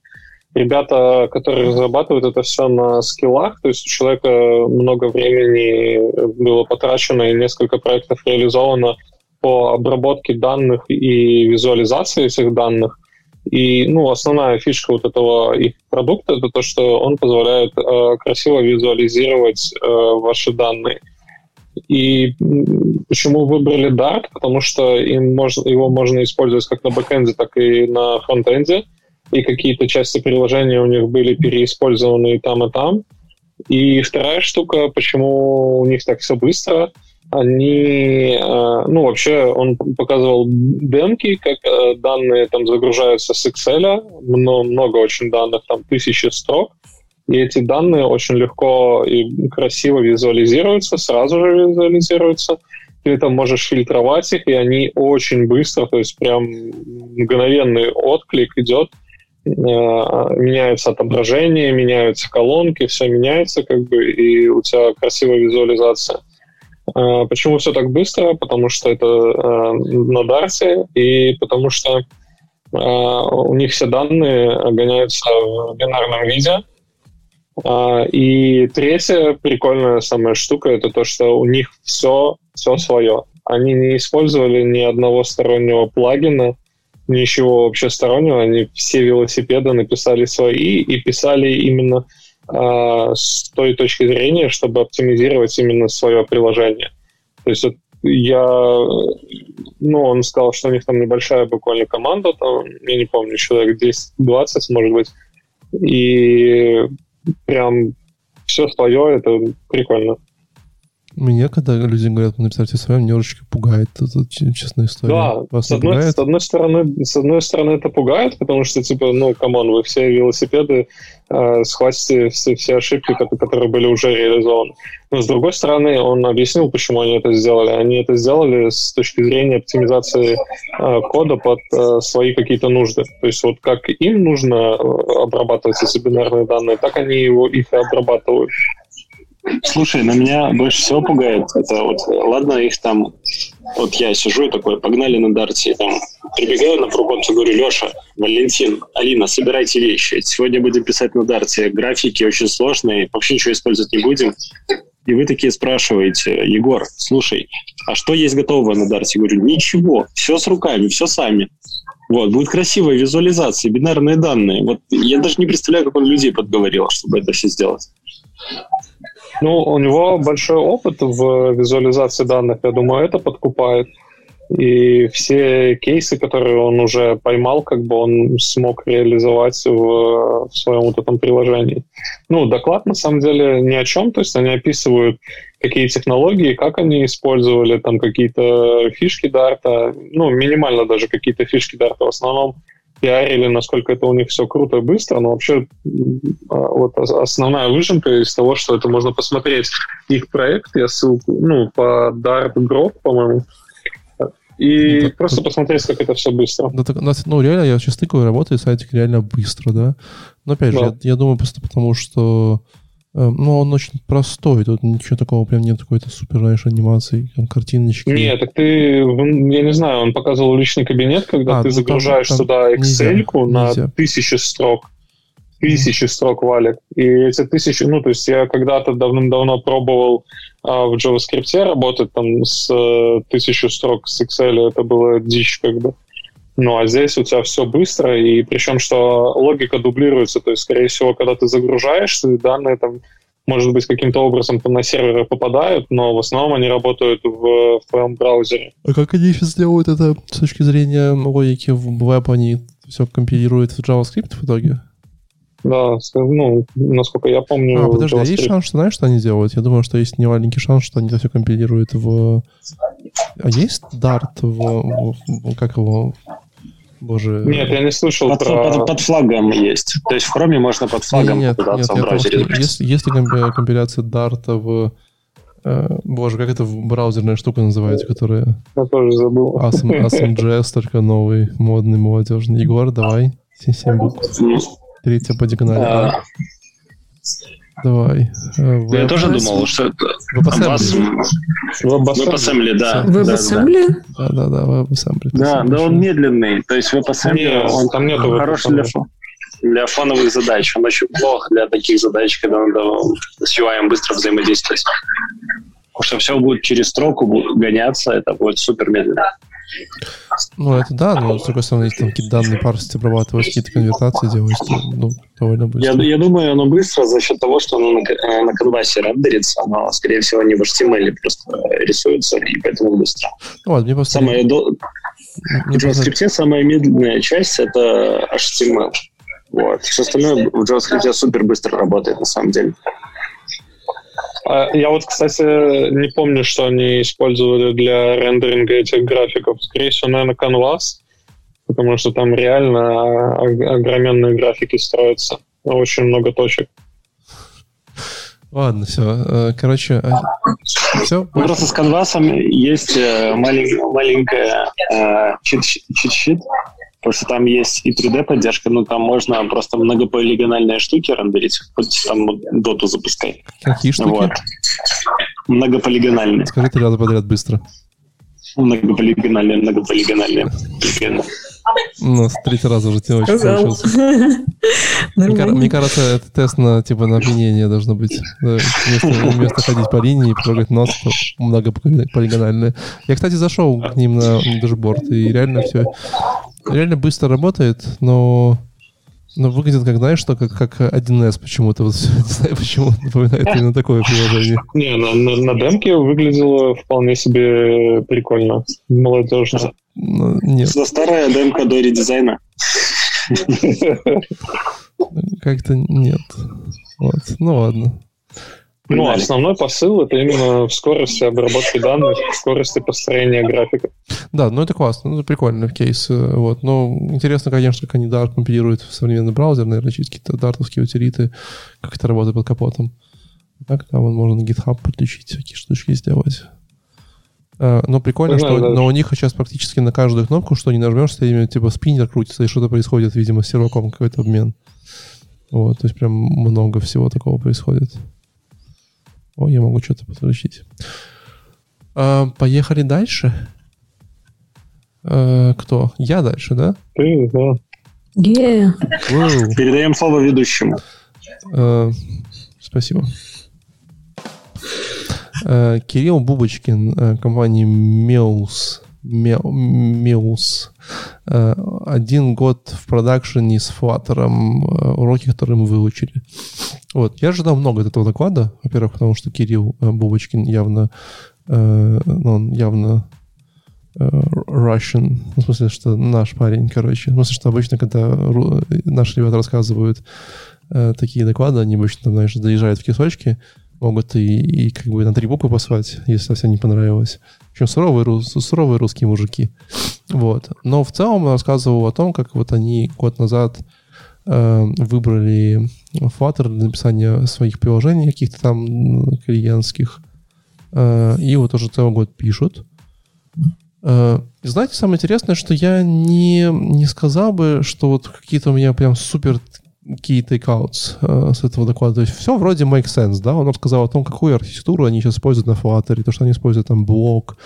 Speaker 4: Ребята, которые разрабатывают это все на скиллах, то есть у человека много времени было потрачено и несколько проектов реализовано по обработке данных и визуализации этих данных. И ну, основная фишка вот этого их продукта это то, что он позволяет э, красиво визуализировать э, ваши данные. И почему выбрали Dart? Потому что им можно, его можно использовать как на бэкэнде, так и на фронтенде. И какие-то части приложения у них были переиспользованы и там, и там. И вторая штука, почему у них так все быстро, они, э, ну, вообще, он показывал демки, как э, данные там загружаются с Excel, много, много очень данных, там тысячи строк, и эти данные очень легко и красиво визуализируются, сразу же визуализируются. Ты там можешь фильтровать их, и они очень быстро, то есть прям мгновенный отклик идет, меняется отображение, меняются колонки, все меняется, как бы, и у тебя красивая визуализация. Э, почему все так быстро? Потому что это э, на Дарсе, и потому что у них все данные гоняются в бинарном виде, и третья прикольная самая штука это то, что у них все, все свое. Они не использовали ни одного стороннего плагина, ничего вообще стороннего. Они все велосипеды написали свои и писали именно э, с той точки зрения, чтобы оптимизировать именно свое приложение. То есть вот я, ну, он сказал, что у них там небольшая буквально команда, там, я не помню, человек 10-20, может быть, и прям все свое, это прикольно.
Speaker 1: Меня, когда люди говорят, написать о своем, немножечко пугает. Это честная история.
Speaker 4: Да, Вас с одной, с, одной стороны, с одной стороны это пугает, потому что, типа, ну, come on, вы все велосипеды э, схватите все, все ошибки, которые были уже реализованы. Но, с другой стороны, он объяснил, почему они это сделали. Они это сделали с точки зрения оптимизации э, кода под э, свои какие-то нужды. То есть вот как им нужно э, обрабатывать эти бинарные данные, так они его, их и обрабатывают.
Speaker 2: Слушай, на меня больше всего пугает, это вот, ладно, их там, вот я сижу и такой, погнали на дарте, там, прибегаю на проконцу, говорю, Леша, Валентин, Алина, собирайте вещи, сегодня будем писать на дарте, графики очень сложные, вообще ничего использовать не будем. И вы такие спрашиваете, Егор, слушай, а что есть готовое на дарте? Я говорю, ничего, все с руками, все сами. Вот, будет красивая визуализация, бинарные данные. Вот я даже не представляю, как он людей подговорил, чтобы это все сделать.
Speaker 4: Ну, у него большой опыт в визуализации данных, я думаю, это подкупает. И все кейсы, которые он уже поймал, как бы он смог реализовать в, в своем вот этом приложении. Ну, доклад на самом деле ни о чем, то есть они описывают, какие технологии, как они использовали, там какие-то фишки дарта, ну, минимально даже какие-то фишки дарта, в основном пиарили, насколько это у них все круто и быстро, но вообще а, вот основная выжимка из того, что это можно посмотреть их проект, я ссылку, ну, по Dart Grok, по-моему, и ну, просто так, посмотреть, как это все быстро.
Speaker 1: Да, так, ну, реально, я сейчас тыкаю, работает сайтик реально быстро, да. Но опять да. же, я, я думаю, просто потому что Эм, ну, он очень простой, тут ничего такого прям нет какой-то супер, знаешь, анимации, там картиночки.
Speaker 4: Нет, так ты, я не знаю, он показывал личный кабинет, когда а, ты ну, загружаешь там, там сюда Excel на тысячи строк. Тысячи строк валик. И эти тысячи, ну, то есть я когда-то давным-давно пробовал а, в JavaScript работать там с э, тысячу строк с Excel, это было дичь бы. Ну, а здесь у тебя все быстро, и причем, что логика дублируется, то есть, скорее всего, когда ты загружаешь, данные там, может быть, каким-то образом на серверы попадают, но в основном они работают в, в твоем браузере.
Speaker 1: А как они сейчас делают это с точки зрения логики в веб, они все компилируют в JavaScript в итоге?
Speaker 4: Да, ну, насколько я помню...
Speaker 1: А, подожди, а есть шанс, что знаешь, что они делают? Я думаю, что есть немаленький шанс, что они это все компилируют в... А есть Dart в как его? Боже.
Speaker 4: Нет, я не слышал
Speaker 2: под,
Speaker 4: про...
Speaker 2: Под, под флагом есть. То есть в Chrome можно под флагом
Speaker 1: нет,
Speaker 2: попытаться
Speaker 1: нет,
Speaker 2: в браузере.
Speaker 1: Есть, есть ли компиляция Dart в... Э, боже, как это браузерная штука называется, которая...
Speaker 4: Я тоже забыл.
Speaker 1: ASM.js, только новый, модный, молодежный. Егор, давай. 7 букв. Третья по диагонали. Давай.
Speaker 2: Э, я тоже думал, что.
Speaker 1: WebAssembly.
Speaker 2: WebAssembly, да.
Speaker 3: WebAssembly?
Speaker 1: Да, да, да, WebAssembly.
Speaker 2: Да, да, он медленный. То есть WebAssembly, он там нет хороший для, для фоновых задач. Он очень плох для таких задач, когда надо с UI быстро взаимодействовать. Потому что все будет через строку гоняться, это будет супер медленно.
Speaker 1: Ну, это да, но с другой стороны, если там какие-то данные парсить, обрабатывать, какие-то конвертации делать, ну, довольно быстро.
Speaker 2: Я, я думаю, оно быстро за счет того, что оно на, э, на канвасе рендерится, оно, скорее всего, не в HTML просто рисуется, и поэтому быстро.
Speaker 1: Ну, ладно, мне просто...
Speaker 2: Самое до... В JavaScript самая медленная часть — это HTML. Вот. Все остальное в JavaScript супер быстро работает, на самом деле.
Speaker 4: А, я вот, кстати, не помню, что они использовали для рендеринга этих графиков. Скорее всего, наверное, Canvas, потому что там реально огроменные графики строятся. Очень много точек.
Speaker 1: Ладно, все. Э, короче, а, все.
Speaker 2: Ну, просто с канвасом есть э, маленькая э, чит-щит, потому что там есть и 3D-поддержка, но там можно просто многополигональные штуки рендерить, хоть там доту запускай.
Speaker 1: Какие штуки? Вот.
Speaker 2: Многополигональные.
Speaker 1: Скажи три раза подряд быстро.
Speaker 2: Многополигональные, многополигональные.
Speaker 1: Ну, с третий раз уже не очень получился. Мне, кажется, это тест на, типа, на опьянение должно быть. Вместо, вместо ходить по линии и трогать нос, то многополигональное. Я, кстати, зашел к ним на, на дашборд, и реально все реально быстро работает, но но выглядит, как, знаешь, что как, как 1С почему-то. Вот, не знаю, почему напоминает именно такое приложение.
Speaker 4: Не, на, на, на демке выглядело вполне себе прикольно. Молодежно.
Speaker 2: Ну, нет. Это старая демка до редизайна.
Speaker 1: Как-то нет. Вот. Ну ладно.
Speaker 4: Ну, основной посыл это именно в скорости обработки данных, в скорости построения графика.
Speaker 1: Да, ну это классно, ну, это прикольный кейс. Э, вот. Но интересно, конечно, как они Dart компилируют в современный браузер, наверное, через какие-то дартовские утилиты, как это работает под капотом. Так, там можно на GitHub подключить, всякие штучки сделать. А, но прикольно, что да. но у них сейчас практически на каждую кнопку, что не нажмешь, все типа спиннер крутится, и что-то происходит, видимо, с серваком какой-то обмен. Вот, то есть прям много всего такого происходит. О, я могу что-то подключить. А, поехали дальше. А, кто? Я дальше, да?
Speaker 4: Ты, да.
Speaker 3: Yeah.
Speaker 2: Передаем слово ведущему.
Speaker 1: А, спасибо. А, Кирилл Бубочкин, а, компания Меус. Меус. А, один год в продакшене с Flutter, уроки, которые мы выучили. Вот. Я ожидал много от этого доклада. Во-первых, потому что Кирилл э, Бубочкин явно, э, ну, он явно э, Russian, ну, в смысле, что наш парень, короче. В смысле, что обычно, когда наши ребята рассказывают э, такие доклады, они обычно, там, знаешь, заезжают в кисочки, могут и, и как бы на три буквы послать, если совсем не понравилось. В общем, суровые, суровые русские мужики. Вот. Но в целом он рассказывал о том, как вот они год назад Э, выбрали Flutter для написания своих приложений каких-то там клиентских. Э, и вот уже целый год пишут. Э, знаете, самое интересное, что я не, не сказал бы, что вот какие-то у меня прям супер key takeouts э, с этого доклада. То есть все вроде make sense, да? Он рассказал о том, какую архитектуру они сейчас используют на Flutter, то, что они используют там блок,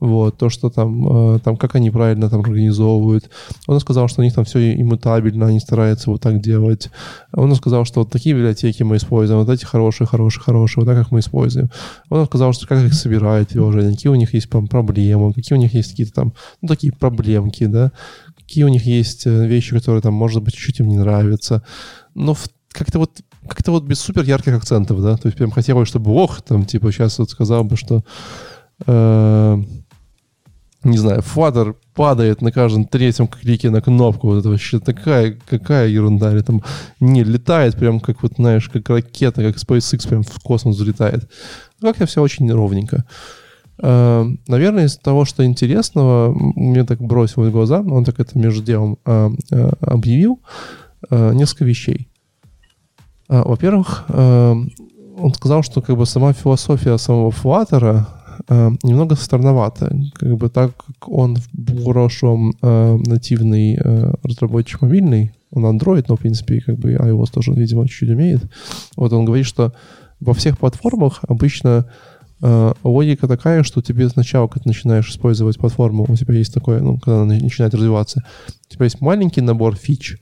Speaker 1: вот, то, что там, э, там, как они правильно там организовывают. Он сказал, что у них там все иммутабельно, они стараются вот так делать. Он сказал, что вот такие библиотеки мы используем, вот эти хорошие, хорошие, хорошие, вот так, как мы используем. Он сказал, что как их собирают приложения, какие у них есть там, проблемы, какие у них есть какие-то там, ну, такие проблемки, да, какие у них есть э, вещи, которые там, может быть, чуть-чуть им не нравятся. Но как-то вот как-то вот без супер ярких акцентов, да, то есть прям хотелось, чтобы ох, там, типа, сейчас вот сказал бы, что э, не знаю, Flutter падает на каждом третьем клике на кнопку. Вот это вообще такая, какая ерунда. Или там не летает прям как вот, знаешь, как ракета, как SpaceX прям в космос взлетает. Ну, как-то все очень ровненько. Э, наверное, из того, что интересного, мне так бросилось в глаза, он так это между делом э, э, объявил, несколько вещей. Во-первых, он сказал, что как бы сама философия самого Flutter немного странновата. Как бы так как он в прошлом нативный разработчик мобильный, он Android, но, в принципе, как бы iOS тоже, видимо, чуть-чуть умеет. Вот он говорит, что во всех платформах обычно э, логика такая, что тебе сначала, когда ты начинаешь использовать платформу, у тебя есть такое, ну, когда она начинает развиваться, у тебя есть маленький набор фич,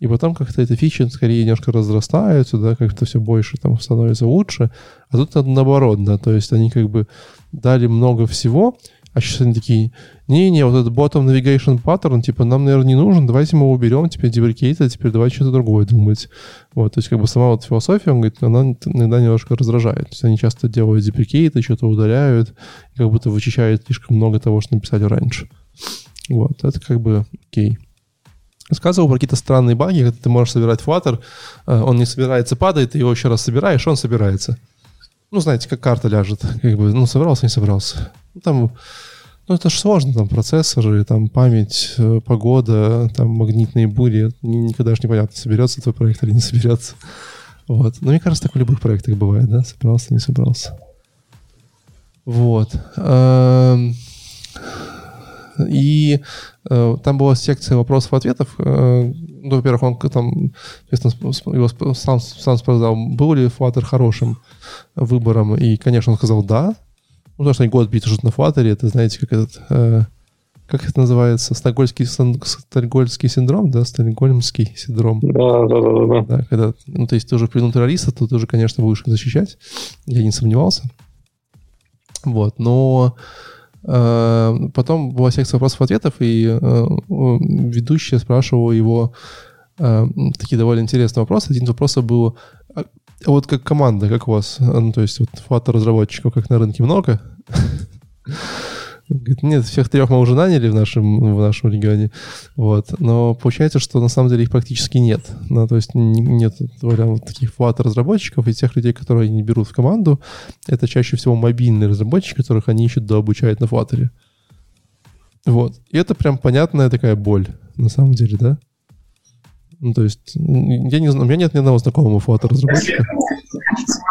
Speaker 1: и потом как-то эти фичи скорее немножко разрастаются, да, как-то все больше там становится лучше. А тут наоборот, да, то есть они как бы дали много всего, а сейчас они такие, не-не, вот этот bottom navigation pattern, типа, нам, наверное, не нужен, давайте мы его уберем, теперь деприкейт, а теперь давайте что-то другое думать. Вот, то есть, как бы сама вот философия, он говорит, она иногда немножко раздражает. То есть, они часто делают деприкейты, что-то удаляют, и как будто вычищают слишком много того, что написали раньше. Вот, это как бы окей. Рассказывал про какие-то странные баги, когда ты можешь собирать Flutter, э, он не собирается, падает, ты его еще раз собираешь, он собирается. Ну, знаете, как карта ляжет. Как бы, ну, собрался, не собрался. Ну, там, ну, это же сложно, там, процессоры, там, память, э, погода, там, магнитные бури. Никогда же непонятно, соберется твой проект или не соберется. Вот. Но мне кажется, так в любых проектах бывает, да? Собрался, не собрался. Вот. Эм, и э, там была секция вопросов-ответов. Э, ну, во-первых, он там, его сам, сам сказал, был ли Flutter хорошим выбором, и, конечно, он сказал «да», ну, потому что они год пишут на Flutter, это, знаете, как этот... Э, как это называется? Стокгольмский, стокгольмский синдром, да? Стокгольмский синдром.
Speaker 4: Да, да, да, да.
Speaker 1: да когда, ну, то есть ты уже при натуралиста, то ты уже, конечно, будешь защищать. Я не сомневался. Вот, но э, потом была секция вопросов-ответов, и э, ведущий спрашивал его э, такие довольно интересные вопросы. Один из вопросов был, а вот как команда, как у вас? Ну, то есть вот фото разработчиков как на рынке много? Говорит, нет, всех трех мы уже наняли в нашем, в нашем регионе. Вот. Но получается, что на самом деле их практически нет. Ну, то есть нет вот таких флат-разработчиков, и тех людей, которые они берут в команду, это чаще всего мобильные разработчики, которых они ищут дообучают на флаттере. Вот. И это прям понятная такая боль, на самом деле, да? Ну, то есть, я не знаю, у меня нет ни одного знакомого Flutter-разработчика.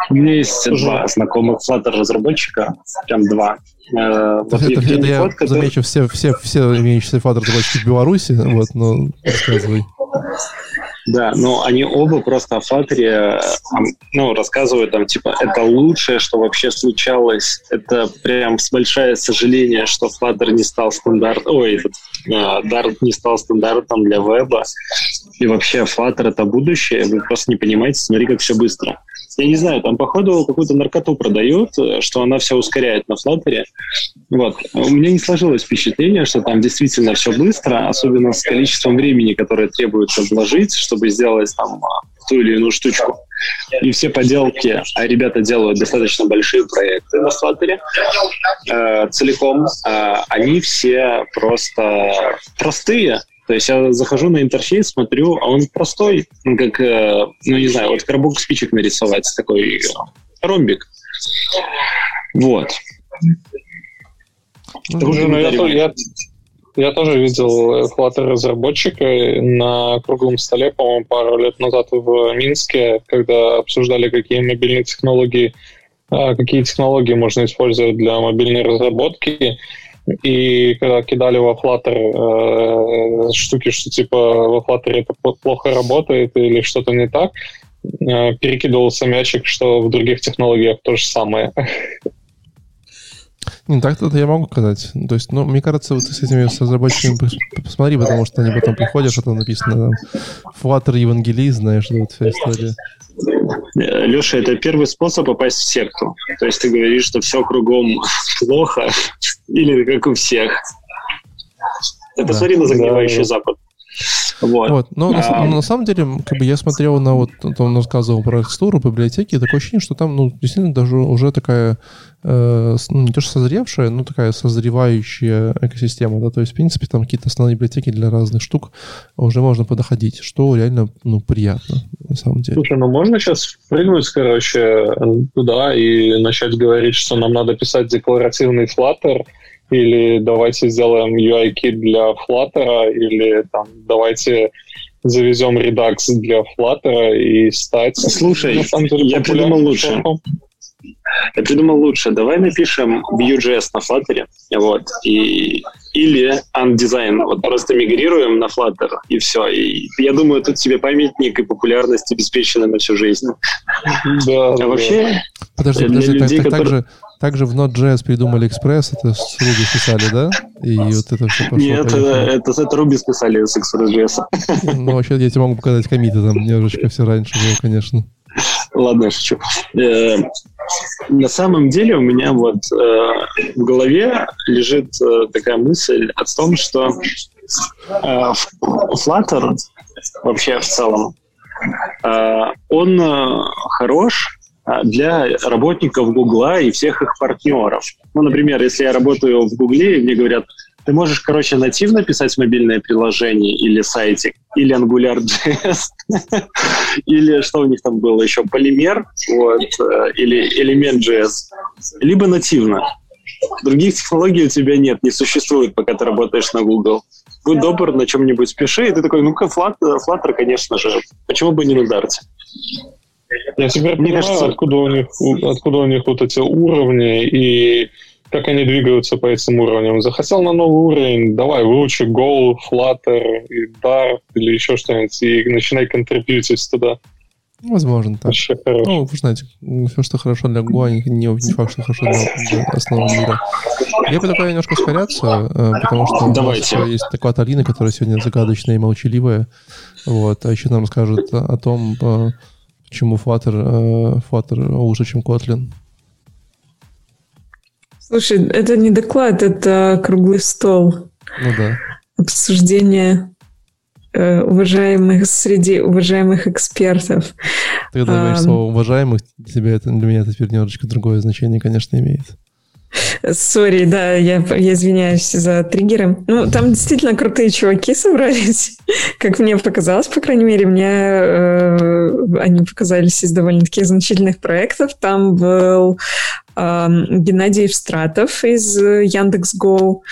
Speaker 2: У меня есть два знакомых Flutter-разработчика, прям два.
Speaker 1: Э, вот это, это я который... замечу все, все, все имеющиеся Flutter-разработчики в Беларуси, вот, но рассказывай.
Speaker 2: Да, но они оба просто о Flutter ну, рассказывают там, типа, это лучшее, что вообще случалось. Это прям большое сожаление, что Flutter не стал стандартом, ой, этот, Dart не стал стандартом для веба. И вообще Flutter это будущее. Вы просто не понимаете, смотри, как все быстро я не знаю, там, походу, какую-то наркоту продают, что она все ускоряет на Flutter. Вот. У меня не сложилось впечатление, что там действительно все быстро, особенно с количеством времени, которое требуется вложить, чтобы сделать там ту или иную штучку. И все поделки, а ребята делают достаточно большие проекты на Flutter э, целиком, э, они все просто простые, то есть я захожу на интерфейс, смотрю, а он простой, как, э, ну не знаю, вот коробок спичек нарисовать, такой э, ромбик. Вот.
Speaker 4: Ну, ну, я, я, я тоже видел Flutter разработчика на круглом столе, по-моему, пару лет назад в Минске, когда обсуждали, какие мобильные технологии, а, какие технологии можно использовать для мобильной разработки. И когда кидали во Flutter э, штуки, что типа во Flutter это плохо работает или что-то не так, э, перекидывался мячик, что в других технологиях то же самое.
Speaker 1: Не, так это я могу сказать. То есть, ну, мне кажется, вот с этими разработчиками посмотри, потому что они потом приходят, что там написано там, Flutter евангелист, знаешь, вот вся история.
Speaker 2: Леша, это первый способ попасть в секту. То есть ты говоришь, что все кругом плохо, или как у всех. Ты да. посмотри на загнивающий да, Запад.
Speaker 1: Вот. вот. Но а... на, на самом деле, как бы я смотрел на вот, он рассказывал про архитектуру, библиотеки, такое ощущение, что там, ну, действительно, даже уже такая, э, ну, не то что созревшая, но такая созревающая экосистема, да, то есть, в принципе, там какие-то основные библиотеки для разных штук уже можно подоходить, что реально, ну, приятно, на самом деле.
Speaker 4: Слушай, ну можно сейчас прыгнуть, короче, туда и начать говорить, что нам надо писать декларативный Flutter, или давайте сделаем UI-кит для Flutter, или там давайте завезем Redux для Flutter и стать...
Speaker 2: Слушай, деле, я придумал лучше. Я придумал лучше. Давай напишем Vue.js на Flutter, вот, и или Undesign. Вот просто мигрируем на Flutter, и все. И я думаю, тут тебе памятник и популярность обеспечены на всю жизнь.
Speaker 4: Да, а
Speaker 2: вообще...
Speaker 1: Подожди, подожди, так, так, так же также в Node.js придумали Express, это с Ruby писали, да? И вот это все
Speaker 2: пошло. Нет, это, это, это Ruby списали с Express.js.
Speaker 1: Ну, вообще, я тебе могу показать комиты, там немножечко все раньше было, конечно.
Speaker 2: Ладно, я шучу. Э, на самом деле у меня вот э, в голове лежит э, такая мысль о том, что э, Flutter вообще в целом, э, он э, хорош для работников Гугла и всех их партнеров. Ну, например, если я работаю в Гугле, и мне говорят, ты можешь, короче, нативно писать мобильное приложение или сайтик, или AngularJS, или что у них там было еще, полимер, вот, э, или Element.js, либо нативно. Других технологий у тебя нет, не существует, пока ты работаешь на Google. Будь добр, на чем-нибудь пиши, и ты такой, ну-ка, Flutter, Flutter, конечно же, почему бы не на Dart?
Speaker 4: Я теперь Мне понимаю, кажется... откуда, у них, откуда у них вот эти уровни и как они двигаются по этим уровням. Захотел на новый уровень, давай выучи Go, Flutter, и Dart или еще что-нибудь, и начинай контрибьютить туда.
Speaker 1: Возможно, так. Ну, вы знаете, все, что хорошо для Go, не, не факт, что хорошо для основного мира. Я предлагаю немножко ускоряться, э, потому что
Speaker 2: Давайте.
Speaker 1: у нас есть такая Алина, которая сегодня загадочная и молчаливая. Вот, а еще нам скажет о том, э, почему Flutter, Flutter лучше, чем Kotlin.
Speaker 3: Слушай, это не доклад, это круглый стол.
Speaker 1: Ну да.
Speaker 3: Обсуждение э, уважаемых среди уважаемых экспертов.
Speaker 1: Ты когда говоришь а, слово уважаемых, для тебя это для меня это теперь немножечко другое значение, конечно, имеет.
Speaker 3: Сори, да, я, я извиняюсь за триггеры. Ну, там действительно крутые чуваки собрались, как мне показалось, по крайней мере, мне э, они показались из довольно таких значительных проектов. Там был э, Геннадий Евстратов из Яндекс.Го,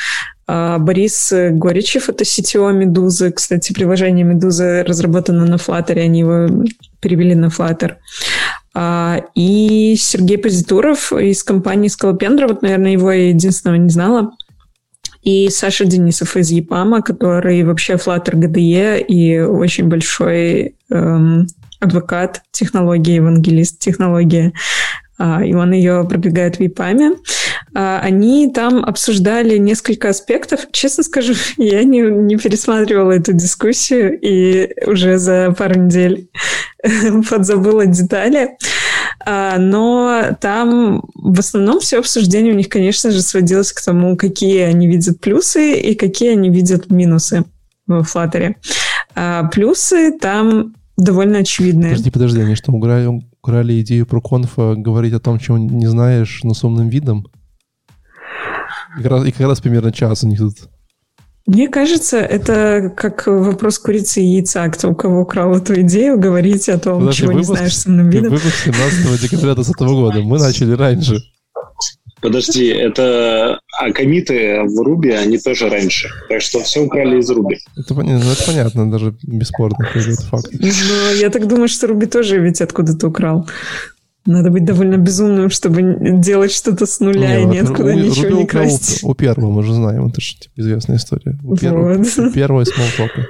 Speaker 3: э, Борис Горичев, это CTO Медузы. Кстати, приложение Медузы разработано на Flutter, они его перевели на Flutter. А, и Сергей Позитуров из компании Скалопендра, вот, наверное, его я единственного не знала. И Саша Денисов из ЕПАМа, который вообще Flutter GDE и очень большой эм, адвокат технологии, евангелист технологии. А, и он ее продвигает в ЕПАМе. А, они там обсуждали несколько аспектов. Честно скажу, я не, не пересматривала эту дискуссию и уже за пару недель подзабыла детали. А, но там в основном все обсуждение у них, конечно же, сводилось к тому, какие они видят плюсы и какие они видят минусы в Flutter. Плюсы там довольно очевидные.
Speaker 1: Подожди, подожди, они что, украли, украли идею про конфа говорить о том, чего не знаешь, но с умным видом? И как раз, и как раз примерно час у них тут.
Speaker 3: Мне кажется, это как вопрос курицы и яйца. Кто у кого украл эту идею, говорить о том, Подожди, чего выпуск, не знаешь с умным видом.
Speaker 1: Выпуск 17 декабря 2020 года. Мы начали раньше.
Speaker 2: Подожди, это... А комиты в Руби, они тоже раньше. Так что все украли из Руби.
Speaker 1: Это, ну, это понятно, даже бесспорно, это факт.
Speaker 3: Но я так думаю, что Руби тоже ведь откуда-то украл. Надо быть довольно безумным, чтобы делать что-то с нуля не, и ниоткуда у, ничего Руби не красть.
Speaker 1: У, у первого мы же знаем, это же типа, известная история. У первого, вот. у первого смолтока.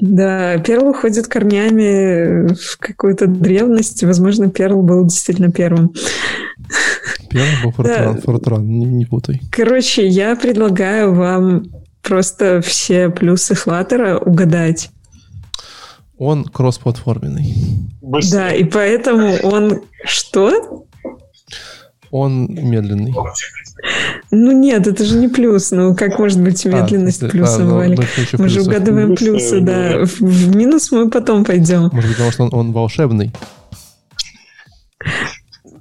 Speaker 3: Да, Перл уходит корнями в какую-то древность. Возможно, Перл был действительно первым.
Speaker 1: Перл был Фортран, да. Фортран не, не путай.
Speaker 3: Короче, я предлагаю вам просто все плюсы Флаттера угадать.
Speaker 1: Он кроссплатформенный.
Speaker 3: Да, и поэтому он что?
Speaker 1: он медленный.
Speaker 3: Ну нет, это же не плюс. Ну как может быть а, медленность а, плюсом, а, ну, Валик? Ну, мы же угадываем плюсы, да. В, в минус мы потом пойдем.
Speaker 1: Может быть, потому что он, он волшебный.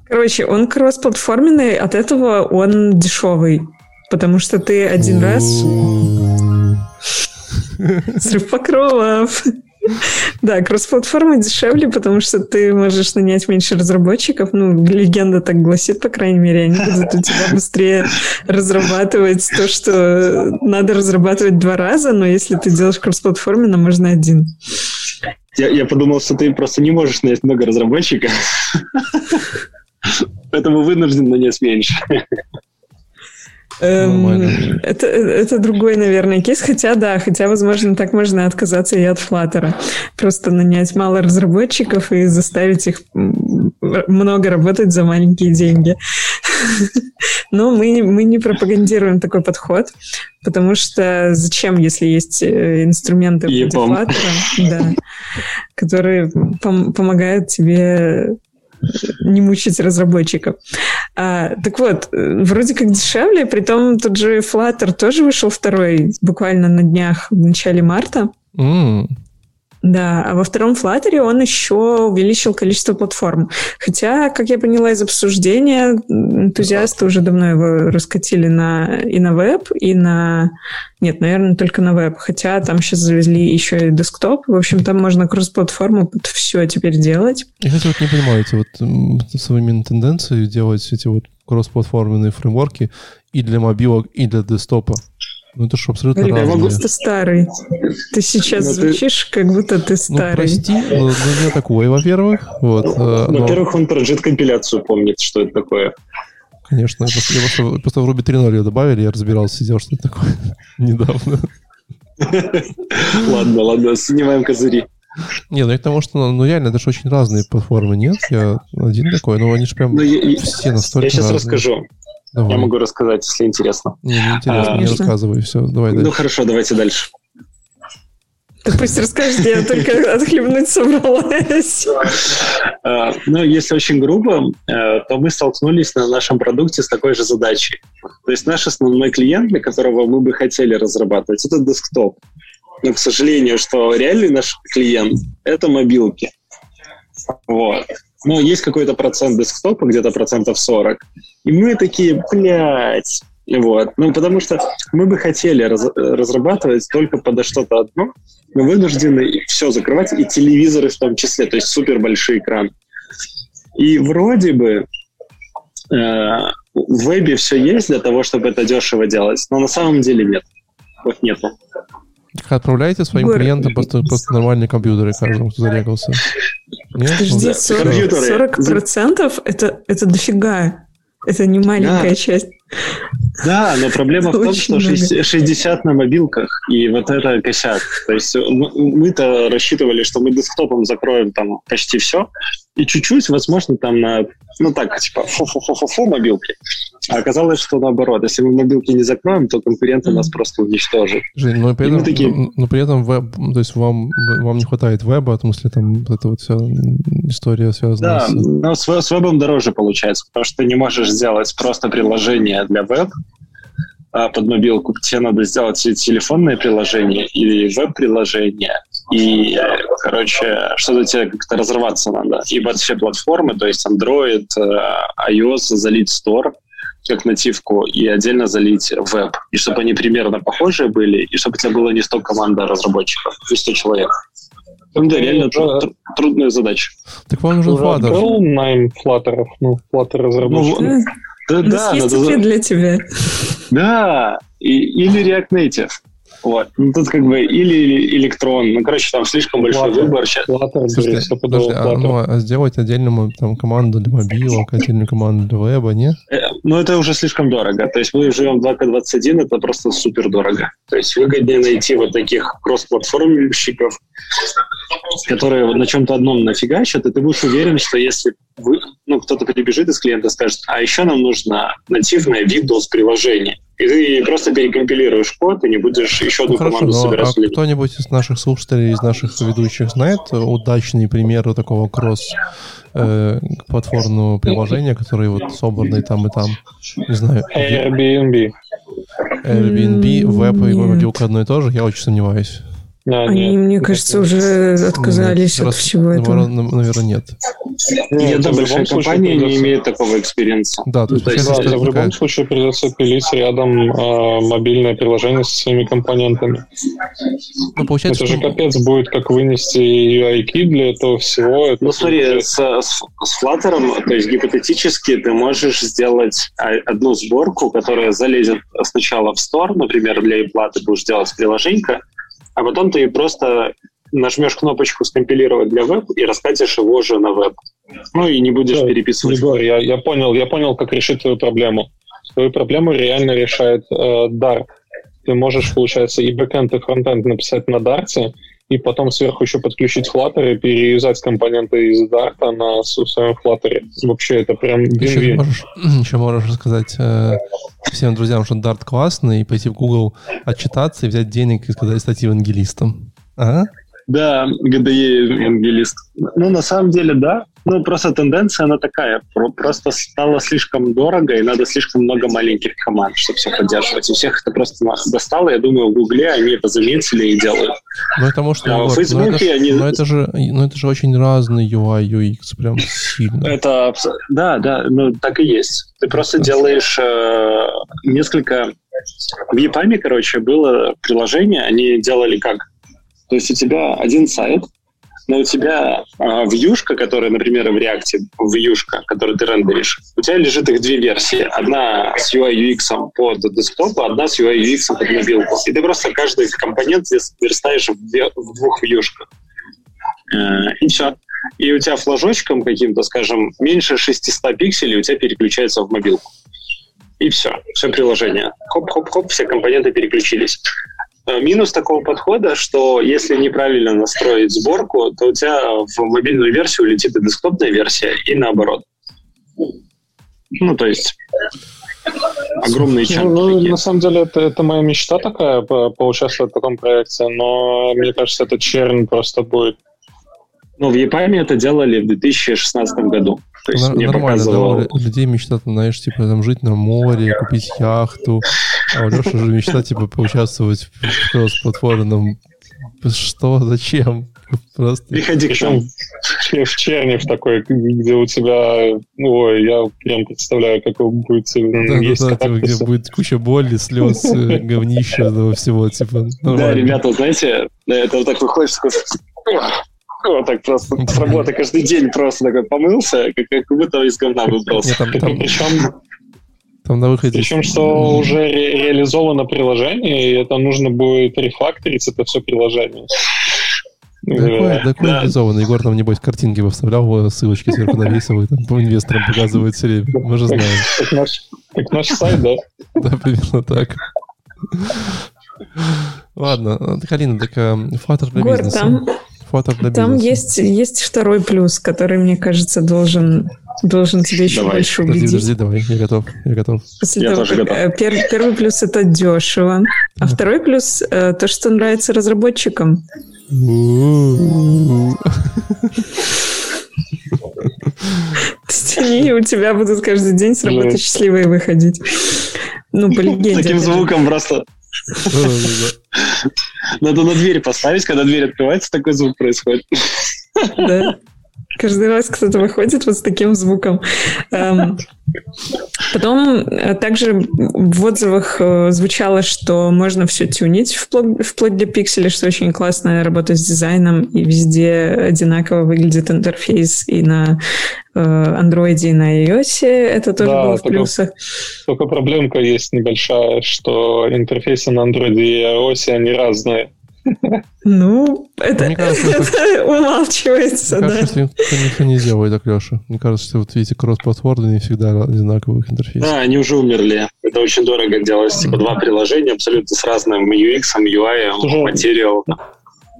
Speaker 3: Короче, он кроссплатформенный, от этого он дешевый. Потому что ты один раз... Срыв покровов. Да, кроссплатформа дешевле, потому что ты можешь нанять меньше разработчиков. Ну, легенда так гласит, по крайней мере. Они будут у тебя быстрее разрабатывать то, что надо разрабатывать два раза, но если ты делаешь кроссплатформенно, можно один.
Speaker 2: Я, я подумал, что ты просто не можешь нанять много разработчиков. Поэтому вынужден нанять меньше.
Speaker 3: Эм, это, это другой, наверное, кейс. Хотя, да, хотя, возможно, так можно отказаться и от Flutter. Просто нанять мало разработчиков и заставить их много работать за маленькие деньги. Но мы, мы не пропагандируем такой подход, потому что зачем, если есть э, инструменты Flutter, да, которые пом- помогают тебе не мучить разработчиков. А, так вот, вроде как дешевле, при том тот же Flutter тоже вышел второй буквально на днях в начале марта. Mm. Да, а во втором Flutter он еще увеличил количество платформ. Хотя, как я поняла из обсуждения, энтузиасты уже давно его раскатили на, и на веб, и на... Нет, наверное, только на веб. Хотя там сейчас завезли еще и десктоп. В общем, там можно кросс-платформу все теперь делать.
Speaker 1: Я, кстати, вот не понимаю эти вот современные тенденции делать эти вот кросс-платформенные фреймворки и для мобилок, и для десктопа. Ну это что, абсолютно
Speaker 3: Ребят, разные. Могу... Ты старый. Ты сейчас но ну, звучишь, ты... как будто ты ну, старый. Ну,
Speaker 1: прости, но, но не такой, во-первых. Вот,
Speaker 2: э, но... Во-первых, он про JET-компиляцию помнит, что это такое.
Speaker 1: Конечно, я просто, я просто, просто в Ruby 3.0 ее добавили, я разбирался, сидел, что это такое недавно.
Speaker 2: Ладно, ладно, снимаем козыри.
Speaker 1: Не, ну я к тому, что ну реально, это же очень разные платформы, нет? Я один такой, но они же прям все настолько
Speaker 2: Я сейчас расскажу. Давай. Я могу рассказать, если интересно.
Speaker 1: Не, не интересно, а, не рассказывай, все, давай
Speaker 2: дальше. Ну хорошо, давайте дальше.
Speaker 3: Ты пусть расскажешь, я только отхлебнуть собралась.
Speaker 2: А, ну, если очень грубо, э, то мы столкнулись на нашем продукте с такой же задачей. То есть наш основной клиент, для которого мы бы хотели разрабатывать, это десктоп. Но, к сожалению, что реальный наш клиент — это мобилки. Вот. Ну, есть какой-то процент десктопа, где-то процентов 40. И мы такие, блядь, вот. Ну, потому что мы бы хотели раз, разрабатывать только под что-то одно, мы вынуждены все закрывать, и телевизоры в том числе, то есть супер большой экран. И вроде бы э, в вебе все есть для того, чтобы это дешево делать, но на самом деле нет. Вот нету.
Speaker 1: Отправляете своим Город. клиентам просто, просто нормальные компьютеры, каждому, кто зарегался.
Speaker 3: Нет? Подожди, 40%, 40% это, это дофига. Это не маленькая да. часть.
Speaker 2: Да, но проблема в том, что 60 на мобилках, и вот это косяк. То есть мы-то рассчитывали, что мы десктопом закроем там почти все, и чуть-чуть, возможно, там на, ну так, типа, фу-фу-фу-фу мобилки. А оказалось, что наоборот, если мы мобилки не закроем, то конкуренты нас просто уничтожат.
Speaker 1: Жень, но при этом, такие... но, но при этом веб, то есть вам, вам не хватает веба, в смысле там вот эта вот вся история связана
Speaker 2: да, с... но с, с вебом дороже получается, потому что ты не можешь сделать просто приложение для веб, а под мобилку тебе надо сделать телефонное приложение или веб-приложение, и, короче, что-то тебе как-то разрываться надо. И под все платформы, то есть Android, э, iOS, залить Store, как нативку, и отдельно залить веб. И чтобы они примерно похожие были, и чтобы у тебя было не 100 команда разработчиков, не 100 человек. Ну да, реально ну, труд, труд, трудная задача.
Speaker 1: Так вам нужен Flutter.
Speaker 4: Открыл найм флаттеров, ну, Flutter разработчиков. Ну,
Speaker 3: да, да, есть надо... для тебя.
Speaker 2: Да, и, или React Native. Вот. Ну, тут как бы или, электрон. Ну, короче, там слишком большой Flutter. выбор. Сейчас...
Speaker 1: Flutter, Слушайте, подожди, а, ну, а сделать отдельную там, команду для мобилок, отдельную команду для веба, нет?
Speaker 2: Э, ну, это уже слишком дорого. То есть мы живем в 2К21, это просто супер дорого. То есть выгоднее найти вот таких кросс-платформщиков, которые на чем-то одном нафигачат, и ты будешь уверен, что если вы, ну, кто-то прибежит из клиента и скажет, а еще нам нужно нативное Windows-приложение, И ты просто перекомпилируешь код, и не будешь еще одну ну, команду хорошо, собирать.
Speaker 1: А кто-нибудь из наших слушателей, из наших ведущих знает удачные примеры такого кросс э, платформного приложения, которые вот собраны там и там? Не знаю.
Speaker 4: Airbnb.
Speaker 1: Airbnb, веб и мобилка одно и то же? Я очень сомневаюсь.
Speaker 3: А, Они, нет, мне кажется, уже отказались нет, от всего этого.
Speaker 1: Наверное, нет.
Speaker 2: Нет, это большая компания не имеет такого experience а.
Speaker 4: Да, то есть, то есть да, в любом случае придется пилить рядом э, мобильное приложение со своими компонентами. Ну, получается, это же капец будет, как вынести UI-ки для этого всего. Это
Speaker 2: ну, смотри, с, с, с Flutter, то есть гипотетически ты можешь сделать одну сборку, которая залезет сначала в Store, например, для iPlay ты будешь делать приложение, а потом ты просто нажмешь кнопочку «Скомпилировать для веб» и раскатишь его же на веб. Ну и не будешь да, переписывать.
Speaker 4: Егор, я, я, понял, я понял, как решить твою проблему. Твою проблему реально решает э, Dart. Ты можешь, получается, и бэкэнд, и фронтенд написать на Dart, и потом сверху еще подключить Flutter и переюзать компоненты из Dart на своем Flutter. Вообще это прям
Speaker 1: еще можешь, еще можешь рассказать э, всем друзьям, что Dart классный, и пойти в Google отчитаться и взять денег и сказать стать евангелистом. Ага.
Speaker 2: Да, GDE евангелист. Ну, на самом деле, да. Ну, просто тенденция, она такая. Просто стало слишком дорого, и надо слишком много маленьких команд, чтобы все поддерживать. И всех это просто достало. Я думаю, в Гугле они это заметили и делают.
Speaker 1: Ну, потому что... А в Фейсбуке они... Но это, же, ну, это же очень разный UI, UX, прям сильно.
Speaker 2: Это... Да, да, ну, так и есть. Ты просто делаешь э, несколько... В EPAM, короче, было приложение, они делали как? То есть у тебя один сайт, но у тебя э, вьюшка, которая, например, в React, вьюшка, которую ты рендеришь, у тебя лежит их две версии. Одна с UI UX под десктоп, одна с UI UX под мобилку. И ты просто каждый компонент верстаешь в, в двух вьюшках. Э, и все. И у тебя флажочком каким-то, скажем, меньше 600 пикселей у тебя переключается в мобилку. И все, все приложение. Хоп-хоп-хоп, все компоненты переключились. Э, минус такого подхода, что если неправильно настроить сборку, то у тебя в мобильную версию улетит и десктопная версия, и наоборот. Ну, то есть огромные чанки.
Speaker 4: Ну, на самом деле, это, это моя мечта такая, поучаствовать в таком проекте, но мне кажется, это черн просто будет.
Speaker 2: Ну, в Япаме это делали в 2016 году.
Speaker 1: То есть Нормально, показывал... да, людей мечтают, знаешь, типа там жить на море, купить яхту, а у Леши же мечта, типа, поучаствовать в кросс-платформенном... Что? Зачем?
Speaker 2: Просто... Приходи к
Speaker 4: нам. В Чернев такой, где у тебя... Ой, я прям представляю, как будет
Speaker 1: да, есть да, да, типа, где будет куча боли, слез, э, говнища, этого всего, типа.
Speaker 2: Да, ребята, знаете, это вот так выходишь. Вот так просто с работы каждый день просто такой помылся, как, как будто из говна выбрался.
Speaker 4: Причем там на выходе... Причем, что уже ре- реализовано приложение, и это нужно будет рефакторить, это все приложение.
Speaker 1: Такое, такое да. реализовано. Егор там, небось, картинки бы вставлял, ссылочки сверху навесил, и там по инвесторам показывает все время. Мы же знаем.
Speaker 4: Как наш, как наш сайт, да?
Speaker 1: Да, примерно так. Ладно, Халина, так Flutter для бизнеса.
Speaker 3: Там, Flutter для там есть, есть второй плюс, который, мне кажется, должен Должен тебе еще давай. больше убедить.
Speaker 1: Подожди, подожди, давай, я готов, я готов.
Speaker 3: После я того, тоже готов. Э, пер, первый плюс — это дешево, а второй плюс э, — то, что нравится разработчикам. Они у тебя будут каждый день с работы счастливые выходить. Ну, по легенде.
Speaker 2: Таким звуком просто. Надо на дверь поставить, когда дверь открывается, такой звук происходит.
Speaker 3: Да. Каждый раз кто-то выходит вот с таким звуком. Эм, потом э, также в отзывах э, звучало, что можно все тюнить вплоть, вплоть до пикселя, что очень классная работа с дизайном, и везде одинаково выглядит интерфейс и на э, Android, и на iOS. Это тоже да, было в только, плюсах.
Speaker 4: Только проблемка есть небольшая, что интерфейсы на Android и iOS, они разные.
Speaker 3: Ну, это, Мне кажется, это умалчивается, Мне
Speaker 1: да. кажется, что никто не сделает так, Леша. Мне кажется, что вот видите, кросс-платформы не всегда одинаковых интерфейсов.
Speaker 2: Да, они уже умерли. Это очень дорого делать. Типа два приложения абсолютно с разным UX, UI, материал.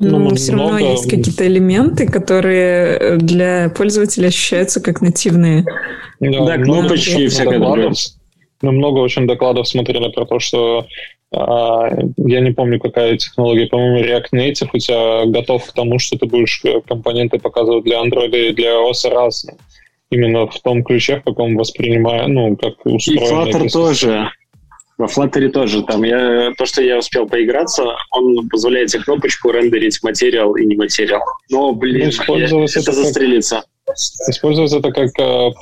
Speaker 3: Но ну, все равно есть какие-то элементы, которые для пользователя ощущаются как нативные.
Speaker 2: Да, да кнопочки и всякое.
Speaker 4: Мы много очень докладов смотрели про то, что а, я не помню, какая технология, по-моему, React Native у тебя готов к тому, что ты будешь компоненты показывать для Android и для iOS разные. Именно в том ключе, в каком воспринимаю, ну, как
Speaker 2: устроено. И Flutter тоже. Во Flutter тоже. Там я, то, что я успел поиграться, он позволяет тебе кнопочку рендерить материал и не материал. Но, блин, ну, я, это, это застрелиться.
Speaker 4: Использовать это как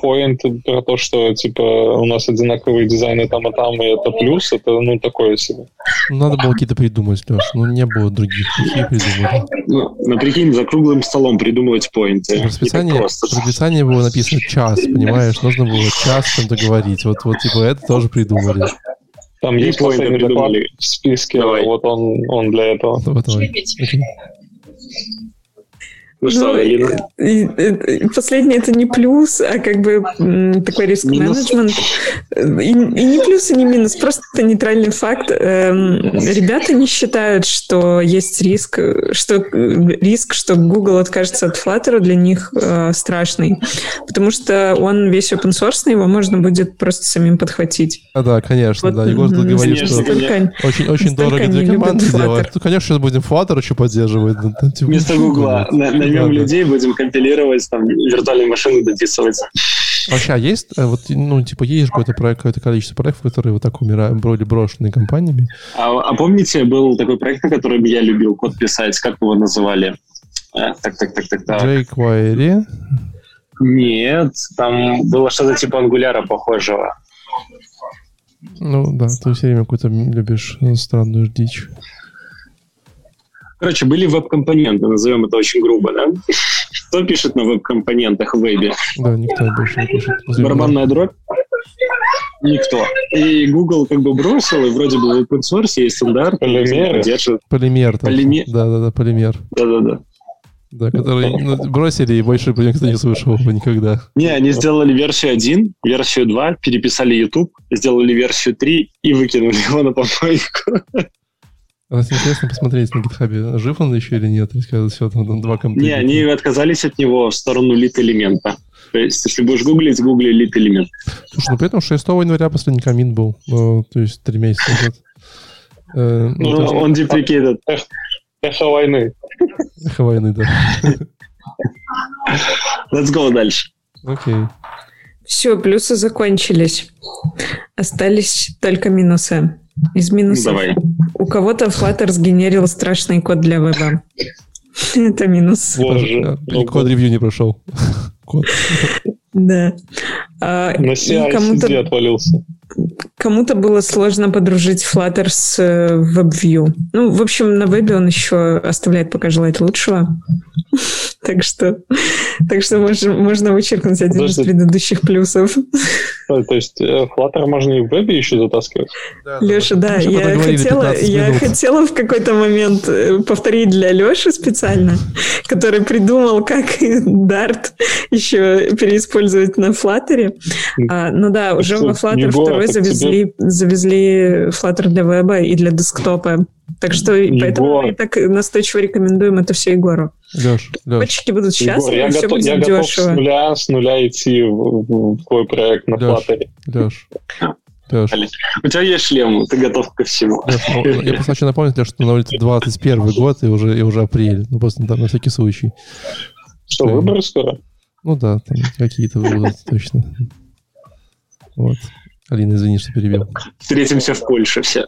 Speaker 4: поинт uh, про то, что типа у нас одинаковые дизайны там и там, и это плюс, это ну такое себе.
Speaker 1: Надо было какие-то придумать, Леш. Ну не было других. Какие придумали?
Speaker 2: Ну, ну прикинь, за круглым столом придумывать поинты.
Speaker 1: В расписании, в расписании было написано час, понимаешь? Нужно было час с чем-то говорить. Вот, вот типа это тоже придумали.
Speaker 4: Там есть последний доклад в списке, Давай. вот он, он для этого. Давай, давай.
Speaker 3: Ну, что, ну, и, последнее это не плюс, а как бы такой риск-менеджмент. И, и не плюс, и не минус, просто нейтральный факт. Эм, ребята не считают, что есть риск, что риск, что Google откажется от Flutter, для них э, страшный. Потому что он весь open source, его можно будет просто самим подхватить.
Speaker 1: А, да, конечно, вот, да. Егор тут говорит, что очень, очень дорого для команды делать. Ну, конечно, сейчас будем Flutter еще поддерживать.
Speaker 2: Вместо Google наймем да, людей, будем компилировать, там, виртуальные машины дописывать.
Speaker 1: Вообще, а есть, э, вот, ну, типа, есть какое-то проект, какое-то количество проектов, которые вот так умирают, были брошенные компаниями?
Speaker 2: А, а помните, был такой проект, на котором я любил код писать, как его называли? А, так, так, так, так, так.
Speaker 1: jQuery?
Speaker 2: Нет, там было что-то типа ангуляра похожего.
Speaker 1: Ну да, ты все время какую-то любишь странную дичь.
Speaker 2: Короче, были веб-компоненты, назовем это очень грубо, да? Кто пишет на веб-компонентах в вебе?
Speaker 1: Да, никто больше не пишет.
Speaker 2: Барабанная дробь? Никто. И Google как бы бросил, и вроде бы в open source есть стандарт.
Speaker 1: Полимер. Полимер. Полимер. Да-да-да, полимер.
Speaker 2: Да-да-да.
Speaker 1: Да, который ну, бросили, и больше про никто не слышал никогда.
Speaker 2: Не, они сделали версию 1, версию 2, переписали YouTube, сделали версию 3 и выкинули его на помойку.
Speaker 1: А нас интересно посмотреть на GitHub, жив он еще или нет, или сказать, все, там два компьютера.
Speaker 2: Не, они отказались от него в сторону лит-элемента. То есть, если будешь гуглить, гугли лит-элемент.
Speaker 1: Слушай, ну при этом 6 января последний камин был, э, то есть три месяца назад.
Speaker 2: Э, ну, ну, он деприкейтед.
Speaker 4: Эхо войны.
Speaker 1: Эхо войны, да.
Speaker 2: Let's go дальше.
Speaker 1: Окей. Okay.
Speaker 3: Все, плюсы закончились. Остались только минусы. Из минусов. Давай. У кого-то Flutter сгенерил страшный код для веба. Это минус.
Speaker 1: Боже. Код-ревью не прошел. Код.
Speaker 3: Да. А,
Speaker 4: На CI отвалился.
Speaker 3: Кому-то было сложно подружить Flutter с э, WebView. Ну, в общем, на вебе он еще оставляет пока желать лучшего. так что, так что можно, можно вычеркнуть один из предыдущих плюсов.
Speaker 4: То есть э, Flutter можно и в вебе еще затаскивать?
Speaker 3: Да, Леша, да, я хотела, я хотела в какой-то момент э, повторить для Леши специально, который придумал, как Dart еще переиспользовать на Flutter. А, ну да, уже во Flutter второй завезли, завезли Flutter для веба и для десктопа. Так что Егор. поэтому мы так настойчиво рекомендуем это все Егору.
Speaker 1: Леш,
Speaker 3: будут счастливы, Егор, я все готов, будет
Speaker 4: я
Speaker 3: дешево.
Speaker 4: готов с нуля, с нуля идти в, в твой проект на Леш, Flutter.
Speaker 1: Леш, Леш.
Speaker 2: У тебя есть шлем, ты готов ко всему. Леш,
Speaker 1: ну, я просто хочу напомнить, Леш, что на улице 21 год и уже, и уже апрель. Ну, просто на, на всякий случай.
Speaker 4: Что, выборы скоро?
Speaker 1: Ну да, там какие-то будут точно. Вот. Алина, извини, что перебил.
Speaker 2: Встретимся в Польше все.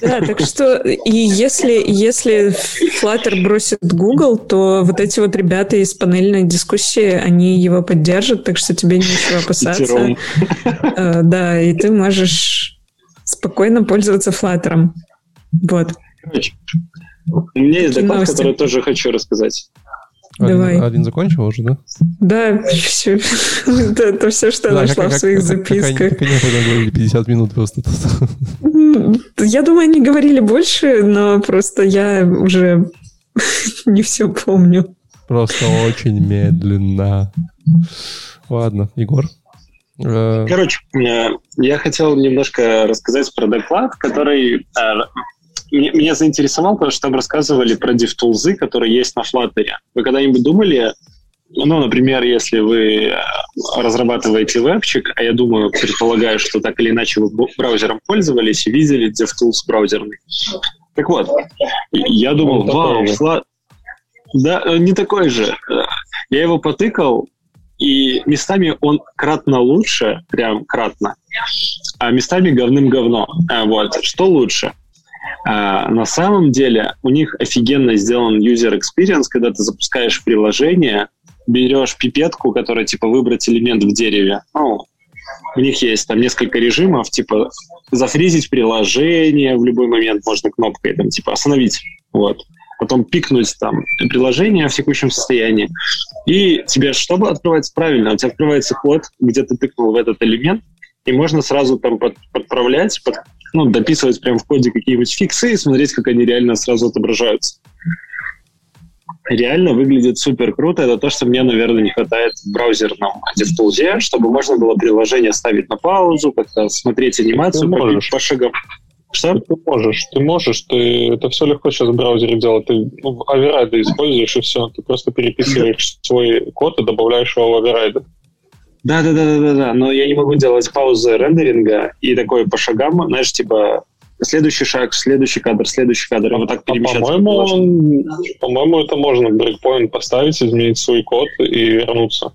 Speaker 3: Да, так что и если, если Flutter бросит Google, то вот эти вот ребята из панельной дискуссии, они его поддержат, так что тебе нечего опасаться. Uh, да, и ты можешь спокойно пользоваться Flutter. Вот.
Speaker 2: Короче, у меня есть доклад, который тоже хочу рассказать.
Speaker 3: Давай.
Speaker 1: Один закончил уже, да?
Speaker 3: Да, все. это, это все, что я нашла в своих записках. Как,
Speaker 1: они потом говорили 50 минут просто.
Speaker 3: Я думаю, они говорили больше, но просто я уже не все помню.
Speaker 1: Просто очень медленно. Ладно, Егор?
Speaker 2: Э, Короче, э, я хотел немножко рассказать про доклад, который э, меня заинтересовал, потому что там рассказывали про DevTools, которые есть на Flutter. Вы когда-нибудь думали, ну, например, если вы разрабатываете вебчик, а я думаю, предполагаю, что так или иначе вы браузером пользовались и видели DevTools браузерный. Так вот, я думал, вау, фла... Да, э, не такой же. Я его потыкал, и местами он кратно лучше, прям кратно, а местами говным говно. А, вот. Что лучше? А, на самом деле у них офигенно сделан user experience, когда ты запускаешь приложение, берешь пипетку, которая типа выбрать элемент в дереве. Ну, у них есть там несколько режимов, типа зафризить приложение в любой момент можно кнопкой, там типа остановить. Вот потом пикнуть там приложение в текущем состоянии, и тебе чтобы открывается правильно? У тебя открывается код, где ты тыкнул в этот элемент, и можно сразу там под, подправлять, под, ну, дописывать прямо в коде какие-нибудь фиксы и смотреть, как они реально сразу отображаются. Реально выглядит супер круто. Это то, что мне, наверное, не хватает в браузерном DevTools, чтобы можно было приложение ставить на паузу, как-то смотреть анимацию по, по шагам.
Speaker 4: Что? Ты можешь, ты можешь, ты это все легко сейчас в браузере делать. Ты ну, оверрайды используешь и все. Ты просто переписываешь свой код и добавляешь его в оверрайды.
Speaker 2: Да, да, да, да, да, да. Но я не могу делать паузы рендеринга и такой по шагам, знаешь, типа следующий шаг, следующий кадр, следующий кадр, а вот так перемещаться.
Speaker 4: А, по-моему, по-моему, это можно брейкпоинт поставить, изменить свой код и вернуться.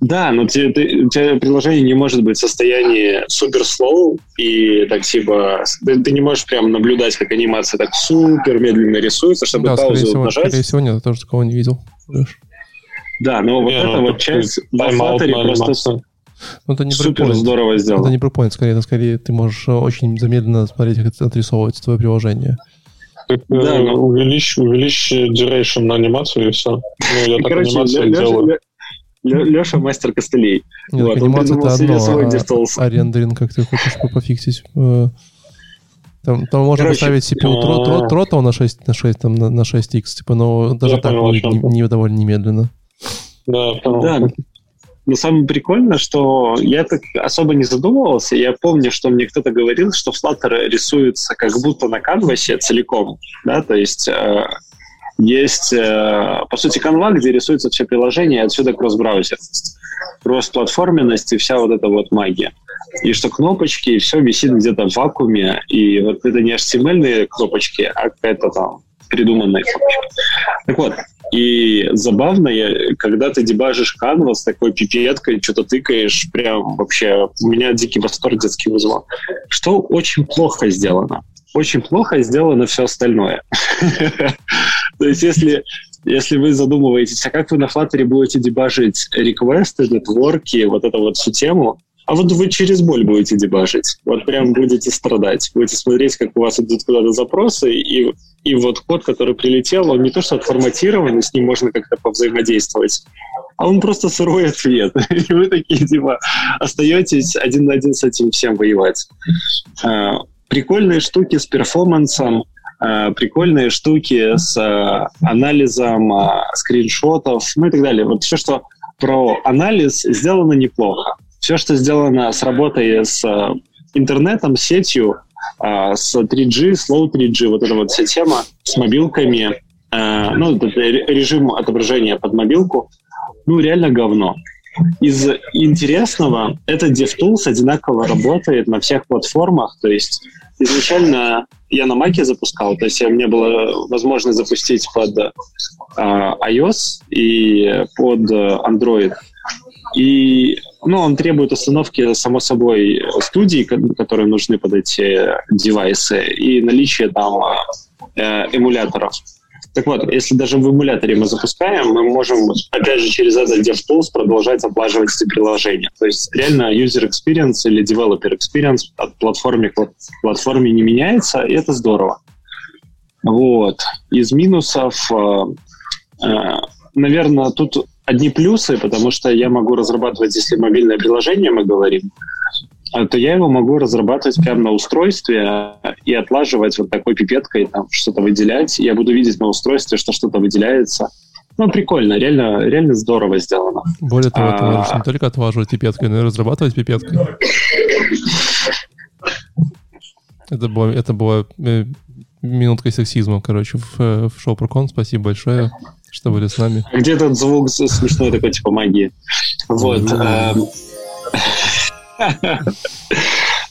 Speaker 2: Да, но ты, ты, у тебя приложение не может быть в состоянии супер slow, и так типа ты, ты не можешь прям наблюдать, как анимация так супер медленно рисуется, чтобы да, паузу
Speaker 1: всего,
Speaker 2: нажать.
Speaker 1: Скорее всего, нет, я тоже такого не видел.
Speaker 2: Да, но вот эта вот часть в Flutter просто ну, это не супер здорово сделано.
Speaker 1: Это не брейкпоинт, скорее, это скорее ты можешь очень замедленно смотреть, как это отрисовывается твое приложение.
Speaker 4: Так, да, э, увеличь, увеличь duration на анимацию и все. Ну, я так Короче, анимацию делаю.
Speaker 2: Леша мастер костылей.
Speaker 1: Нет, вот, анимация это одно, свой а, а рендеринг как ты хочешь пофиксить. Э, там, там можно Короче, поставить CPU а... тротл на 6, на 6, там, на, на 6x, типа, но даже так будет не, не, довольно немедленно.
Speaker 2: Да, да. Но самое прикольное, что я так особо не задумывался. Я помню, что мне кто-то говорил, что Flutter рисуется как будто на канвасе целиком. Да? То есть э, есть, э, по сути, канва, где рисуется все приложение, и отсюда кросс-браузерность, кросс-платформенность и вся вот эта вот магия. И что кнопочки, и все висит где-то в вакууме, и вот это не HTML кнопочки, а какая-то там придуманная кнопочка. Так вот, и забавно, я, когда ты дебажишь канвас такой пипеткой, что-то тыкаешь, прям вообще у меня дикий восторг детский вызвал. Что очень плохо сделано. Очень плохо сделано все остальное. То есть если, если вы задумываетесь, а как вы на Flutter будете дебажить реквесты, нетворки, вот эту вот всю тему, а вот вы через боль будете дебажить. Вот прям будете страдать. Будете смотреть, как у вас идут куда-то запросы, и, и вот код, который прилетел, он не то что отформатирован, с ним можно как-то повзаимодействовать, а он просто сырой ответ. И вы такие, типа, остаетесь один на один с этим всем воевать. А, прикольные штуки с перформансом, Э, прикольные штуки с э, анализом скриншотов, ну и так далее. Вот все, что про анализ, сделано неплохо. Все, что сделано с работой с интернетом, сетью, с 3G, slow 3G, вот эта вот вся тема с мобилками, ну, режим отображения под мобилку, ну, реально говно. Из интересного, это DevTools одинаково работает на всех платформах, то есть изначально я на Маке запускал, то есть у меня была возможность запустить под э, iOS и под Android. И ну, он требует установки, само собой, студий, которые нужны под эти девайсы, и наличие там э, эмуляторов. Так вот, если даже в эмуляторе мы запускаем, мы можем, опять же, через этот DevTools продолжать отлаживать эти приложения. То есть реально user experience или developer experience от платформы к платформе не меняется, и это здорово. Вот. Из минусов, э, э, наверное, тут одни плюсы, потому что я могу разрабатывать, если мобильное приложение мы говорим, а, то я его могу разрабатывать прямо на устройстве и отлаживать вот такой пипеткой, там что-то выделять. Я буду видеть на устройстве, что что-то выделяется. Ну, прикольно, реально, реально здорово сделано.
Speaker 1: Более того, а... ты можешь не только отлаживать пипеткой, но и разрабатывать пипеткой. Это было, это было э, минутка сексизма, короче, в, в шоу Прокон. Спасибо большое, что были с нами.
Speaker 2: Где этот звук смешной такой, типа магии? Вот. Эм.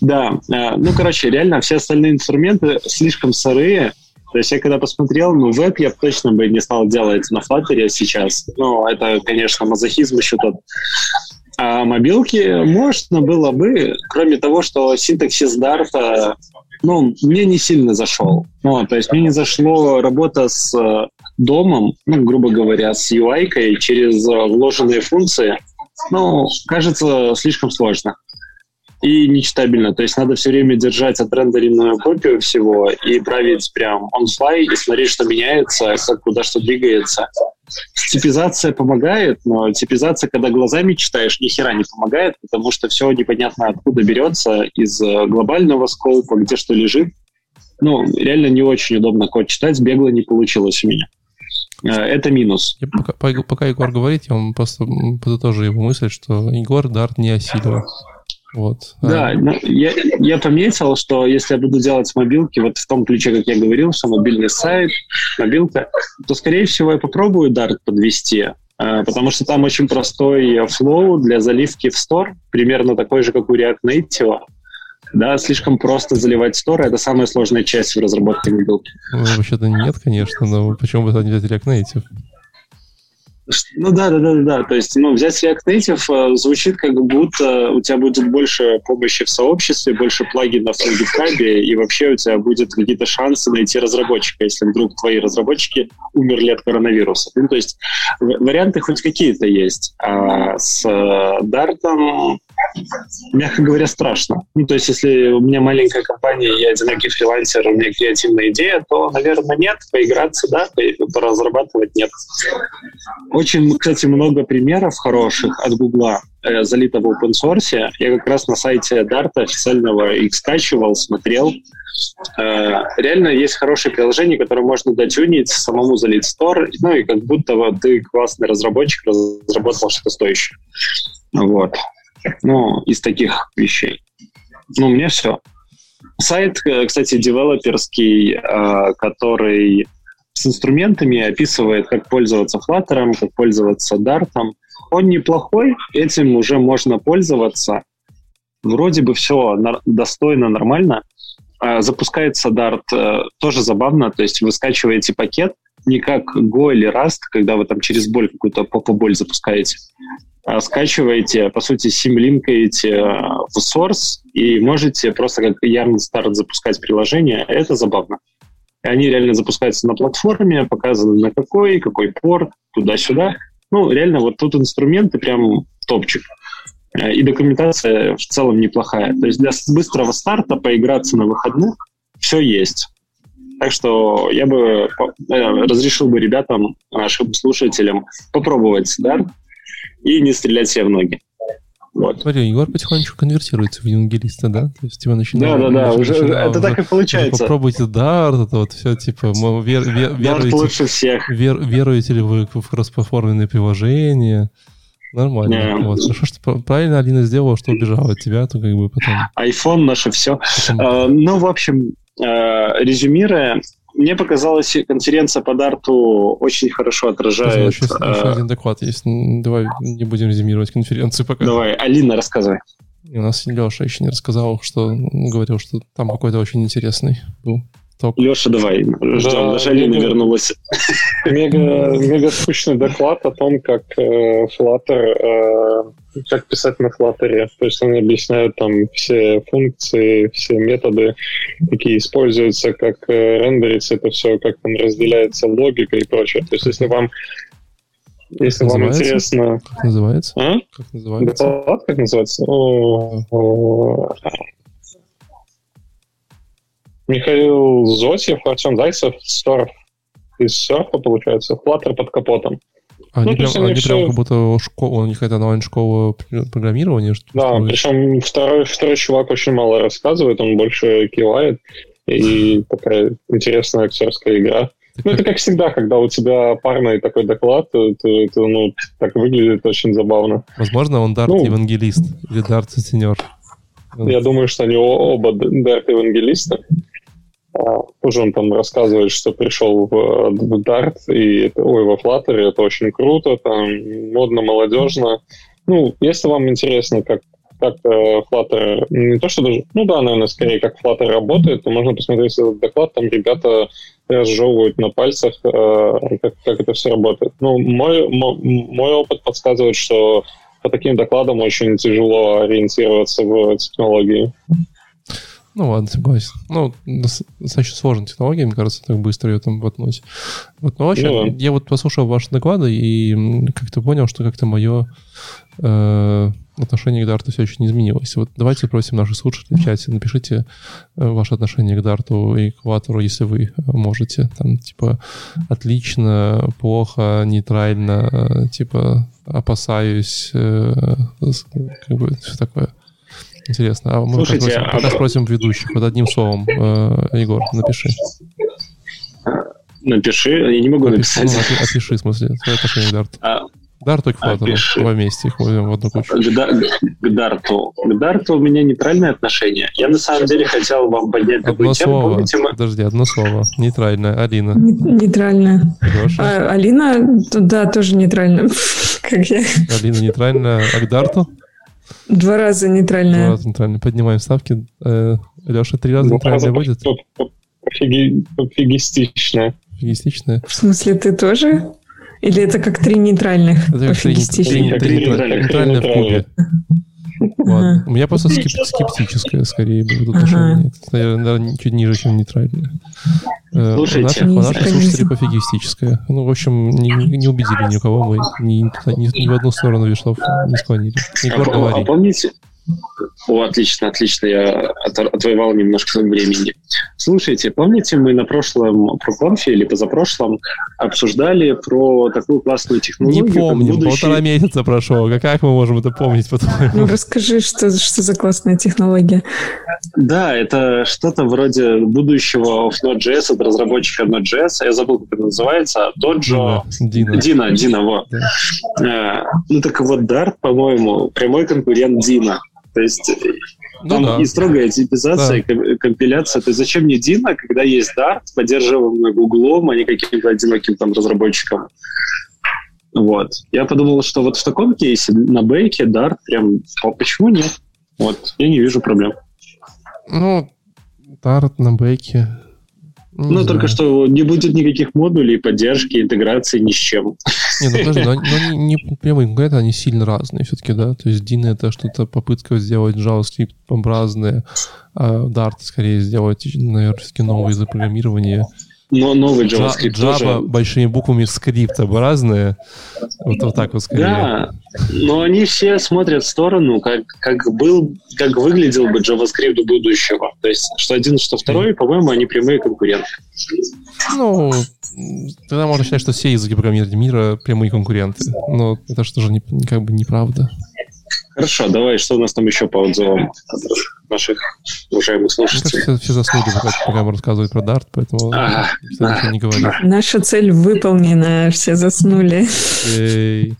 Speaker 2: Да, э, ну, короче, реально все остальные инструменты слишком сырые, то есть я когда посмотрел, ну, веб я точно бы не стал делать на Flutter сейчас. Ну, это, конечно, мазохизм еще тот. А мобилки можно было бы, кроме того, что синтаксис Dart, ну, мне не сильно зашел. Ну, то есть мне не зашло работа с э, домом, ну, грубо говоря, с UI через э, вложенные функции. Ну, кажется, слишком сложно и нечитабельно. То есть надо все время держать отрендеренную копию всего и править прям on и смотреть, что меняется, как куда что двигается. Типизация помогает, но типизация, когда глазами читаешь, ни хера не помогает, потому что все непонятно откуда берется, из э, глобального скопа, где что лежит. Ну, реально не очень удобно код читать, бегло не получилось у меня. Э, это минус.
Speaker 1: Я пока, пока Егор говорит, я вам просто подытожу его мысль, что Егор Дарт не осилил. Вот.
Speaker 2: Да, а... я, я пометил, что если я буду делать мобилки вот в том ключе, как я говорил, что мобильный сайт, мобилка, то, скорее всего, я попробую Dart подвести, а, потому что там очень простой флоу для заливки в Store, примерно такой же, как у React Native. Да, слишком просто заливать Store, это самая сложная часть в разработке мобилки.
Speaker 1: Ну, вообще-то нет, конечно, но почему бы это не взять React Native?
Speaker 2: Ну да, да, да, да. То есть, ну, взять React Native э, звучит как будто у тебя будет больше помощи в сообществе, больше плагинов на GitHub, и вообще у тебя будет какие-то шансы найти разработчика, если вдруг твои разработчики умерли от коронавируса. Ну, то есть варианты хоть какие-то есть. А с э, Dart, мягко говоря, страшно. Ну, то есть, если у меня маленькая компания, я одинокий фрилансер, у меня креативная идея, то, наверное, нет. Поиграться, да, поразрабатывать нет. Очень, кстати, много примеров хороших от Гугла, э, залито в open source. Я как раз на сайте Dart официального их скачивал, смотрел. Э, реально есть хорошее приложение, которое можно дотюнить, самому залить стор, ну и как будто вот ты классный разработчик, разработал что-то стоящее. Вот. Ну, из таких вещей. Ну, у меня все. Сайт, э, кстати, девелоперский, э, который с инструментами, описывает, как пользоваться Flutter, как пользоваться Dart. Он неплохой, этим уже можно пользоваться. Вроде бы все достойно, нормально. А, запускается Dart э, тоже забавно, то есть вы скачиваете пакет, не как Go или Rust, когда вы там через боль какую-то попоболь запускаете, а скачиваете, по сути, симлинкаете э, в source и можете просто как Yarn Start запускать приложение. Это забавно. И они реально запускаются на платформе, показаны на какой, какой порт, туда-сюда. Ну, реально, вот тут инструменты прям топчик. Э, и документация в целом неплохая. То есть для быстрого старта поиграться на выходных все есть. Так что я бы э, разрешил бы ребятам, нашим слушателям попробовать да, и не стрелять себе в ноги.
Speaker 1: Вот. Смотри, Егор потихонечку конвертируется в евангелиста, да? То есть тебя
Speaker 2: начинает... Да, да, да, уже, начинает, это уже, так и получается.
Speaker 1: Попробуйте Dart, это вот все, типа, вер, вер, веруете,
Speaker 2: лучше всех.
Speaker 1: Вер, веруете ли вы в кроссплатформенные приложения? Нормально. Yeah. Вот. Хорошо, что правильно Алина сделала, что убежала от тебя, то как бы потом...
Speaker 2: iPhone наше все. Потом... Uh, ну, в общем, uh, резюмируя, мне показалось, конференция по Дарту очень хорошо отражает... Еще,
Speaker 1: еще э, один доклад есть. Давай не будем резюмировать конференцию пока.
Speaker 2: Давай, Алина, рассказывай.
Speaker 1: И у нас Леша еще не рассказал, что говорил, что там какой-то очень интересный был
Speaker 2: топ. Леша, давай, ждем, да, даже Алина вернулась.
Speaker 4: Мега, мега скучный доклад о том, как э, Flutter э, как писать на Flutter. То есть они объясняют там все функции, все методы, какие используются, как э, рендерится это все, как там разделяется логика и прочее. То есть если вам если вам интересно...
Speaker 1: Как называется?
Speaker 4: А?
Speaker 1: Как называется?
Speaker 4: Доклад как называется? О, Михаил Зотьев, Артем Зайцев, Сторов из Серфа, получается, Flutter под капотом.
Speaker 1: Они, ну, прям, они, они все... прям как будто школа, у них это онлайн-школа программирования. Что
Speaker 4: да, причем второй, второй чувак очень мало рассказывает, он больше кивает, и такая интересная актерская игра. Ну, это как всегда, когда у тебя парный такой доклад, то, то, то ну, так выглядит очень забавно.
Speaker 1: Возможно, он дарт-евангелист ну, или Dart-сеньор.
Speaker 4: Я думаю, что они оба Dart-евангелисты. Тоже он там рассказывает, что пришел в, в Dart, и ой, во Flutter, это очень круто, там модно, молодежно. Ну, если вам интересно, как как Flutter, не то что даже, ну да, наверное, скорее как Flutter работает, то можно посмотреть этот доклад, там ребята разжевывают на пальцах, э, как, как это все работает. Ну, мой, мой опыт подсказывает, что по таким докладам очень тяжело ориентироваться в технологии.
Speaker 1: Ну ладно, согласен. Ну, достаточно сложная технология, мне кажется, так быстро ее там воткнуть. Вот, но вообще, ну, я вот послушал ваши доклады и как-то понял, что как-то мое э, отношение к Дарту все еще не изменилось. Вот давайте просим наших слушателей в чате, напишите э, ваше отношение к Дарту и к Ватору, если вы можете. Там, типа, отлично, плохо, нейтрально, э, типа, опасаюсь, э, как бы, все такое. Интересно. А мы Слушайте, пока спросим, пока спросим ведущих. Вот одним словом, э, Егор, напиши.
Speaker 2: Напиши, я не могу напиши, написать.
Speaker 1: Ну, опиши, в смысле, твое отношение к Дарту. А, Дарту и Кватору. Два вместе их возьмем в одну кучу.
Speaker 2: К, к Дарту. К Дарту у меня нейтральное отношение. Я на самом деле хотел вам поднять
Speaker 1: одно такую слово. тему. Помните, мы... Подожди, одно слово. Нейтральное. Алина.
Speaker 3: Нейтральное. А, Алина, да, тоже нейтральная. как я.
Speaker 1: Алина нейтральная. А к Дарту?
Speaker 3: Два раза нейтральная.
Speaker 1: Два раза нейтральная. Поднимаем ставки. Э, Леша, три раза нейтральная будет?
Speaker 4: Пофигистичная.
Speaker 1: Пофигистичная.
Speaker 3: В смысле, ты тоже? Или это как три нейтральных? Это?
Speaker 1: Три, три, три, нейтральные в кубе. Ладно. У меня просто скеп- скептическое скорее будет отношение. Ага. Наверное, чуть ниже, чем нейтральное. Э, Слушайте, наших слушателей пофигистическое. Ну, в общем, не, не убедили никого, мы ни, ни, ни в одну сторону веслов не склонили. Егор,
Speaker 2: а, говори. А помните, о, отлично, отлично, я отвоевал немножко времени. Слушайте, помните, мы на прошлом проконфе или позапрошлом обсуждали про такую классную технологию?
Speaker 1: Не помним, будущее... полтора месяца прошло. Как мы можем это помнить?
Speaker 3: Ну, расскажи, что, что за классная технология.
Speaker 2: Да, это что-то вроде будущего of Node.js от разработчика Node.js. Я забыл, как это называется. Dojo... Дина. Дина, Дина, вот. Да. Э, ну, так вот, Dart, по-моему, прямой конкурент Дина. То есть э, ну, там да. и строгая типизация, да. компиляция. То есть зачем мне Dino, когда есть Dart, поддерживаемый Гуглом, а не каким-то одиноким там разработчиком? Вот. Я подумал, что вот в таком кейсе на бейке Dart прям... А почему нет? Вот. Я не вижу проблем.
Speaker 1: Ну, Dart на бейке
Speaker 2: не ну, знаю. только что не будет никаких модулей, поддержки, интеграции ни с чем.
Speaker 1: Не, ну подожди, но, но они не прямые конкуренты, они сильно разные все-таки, да? То есть Dyn это что-то попытка сделать JavaScript образное, а Dart скорее сделать, наверное, все-таки новые запрограммирования
Speaker 2: но новый JavaScript
Speaker 1: Java тоже... большими буквами скрипт разные. Вот, вот так вот скорее.
Speaker 2: Да, но они все смотрят в сторону, как, как был, как выглядел бы JavaScript будущего. То есть, что один, что второй, mm. по-моему, они прямые конкуренты.
Speaker 1: Ну, тогда можно считать, что все языки программирования мира прямые конкуренты. Но это что же не, как бы неправда.
Speaker 2: Хорошо, давай, что у нас там еще по отзывам наших уважаемых слушателей?
Speaker 1: Все, все заснули, пока мы рассказывали про Дарт, поэтому а,
Speaker 3: а, не говорю. Наша цель выполнена, все заснули.
Speaker 2: Эй.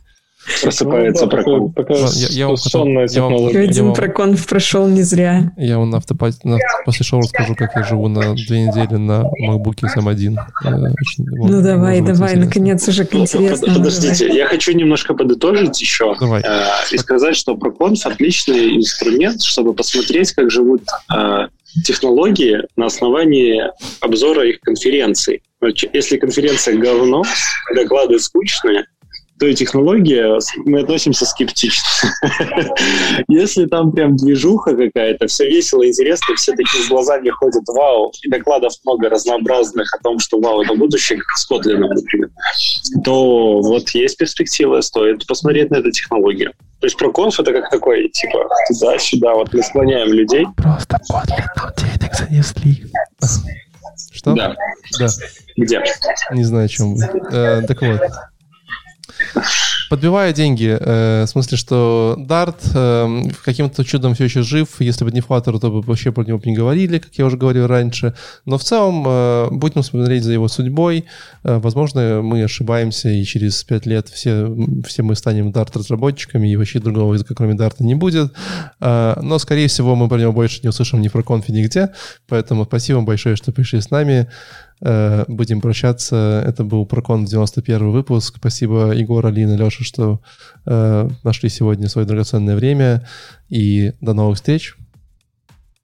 Speaker 2: Просыпается ну, прокон. Такая я, я вам
Speaker 3: сонная технология. Один прокон прошел не зря.
Speaker 1: Я вам на автопате, на, после шоу расскажу, как я живу на две недели на MacBook M1.
Speaker 3: Очень, ну вот, давай, давай, наконец уже к интересному.
Speaker 2: Подождите, давай. я хочу немножко подытожить еще давай. Э, и сказать, что проконф отличный инструмент, чтобы посмотреть, как живут э, технологии на основании обзора их конференций. Если конференция говно, доклады скучные, той технологии мы относимся скептично. Если там прям движуха какая-то, все весело, интересно, все такие с глазами ходят, вау, и докладов много разнообразных о том, что вау, это будущее, как с например, то вот есть перспектива, стоит посмотреть на эту технологию. То есть проконф это как такой, типа, туда-сюда, вот мы склоняем людей.
Speaker 1: Просто Kotlin нам денег занесли. Что?
Speaker 2: Да.
Speaker 1: Да.
Speaker 2: Где?
Speaker 1: Не знаю, о чем вы. Э, так вот. Подбивая деньги, э, в смысле, что Dart э, каким-то чудом все еще жив. Если бы не Flutter, то бы вообще про него не говорили, как я уже говорил раньше. Но в целом э, будем смотреть за его судьбой. Э, возможно, мы ошибаемся, и через пять лет все, все мы станем Dart-разработчиками, и вообще другого языка, кроме Dart, не будет. Э, но, скорее всего, мы про него больше не услышим ни про конфи, нигде. Поэтому спасибо большое, что пришли с нами. Э, будем прощаться. Это был Прокон 91 выпуск. Спасибо Егор, Алина, Леша, что э, нашли сегодня свое драгоценное время. И до новых встреч.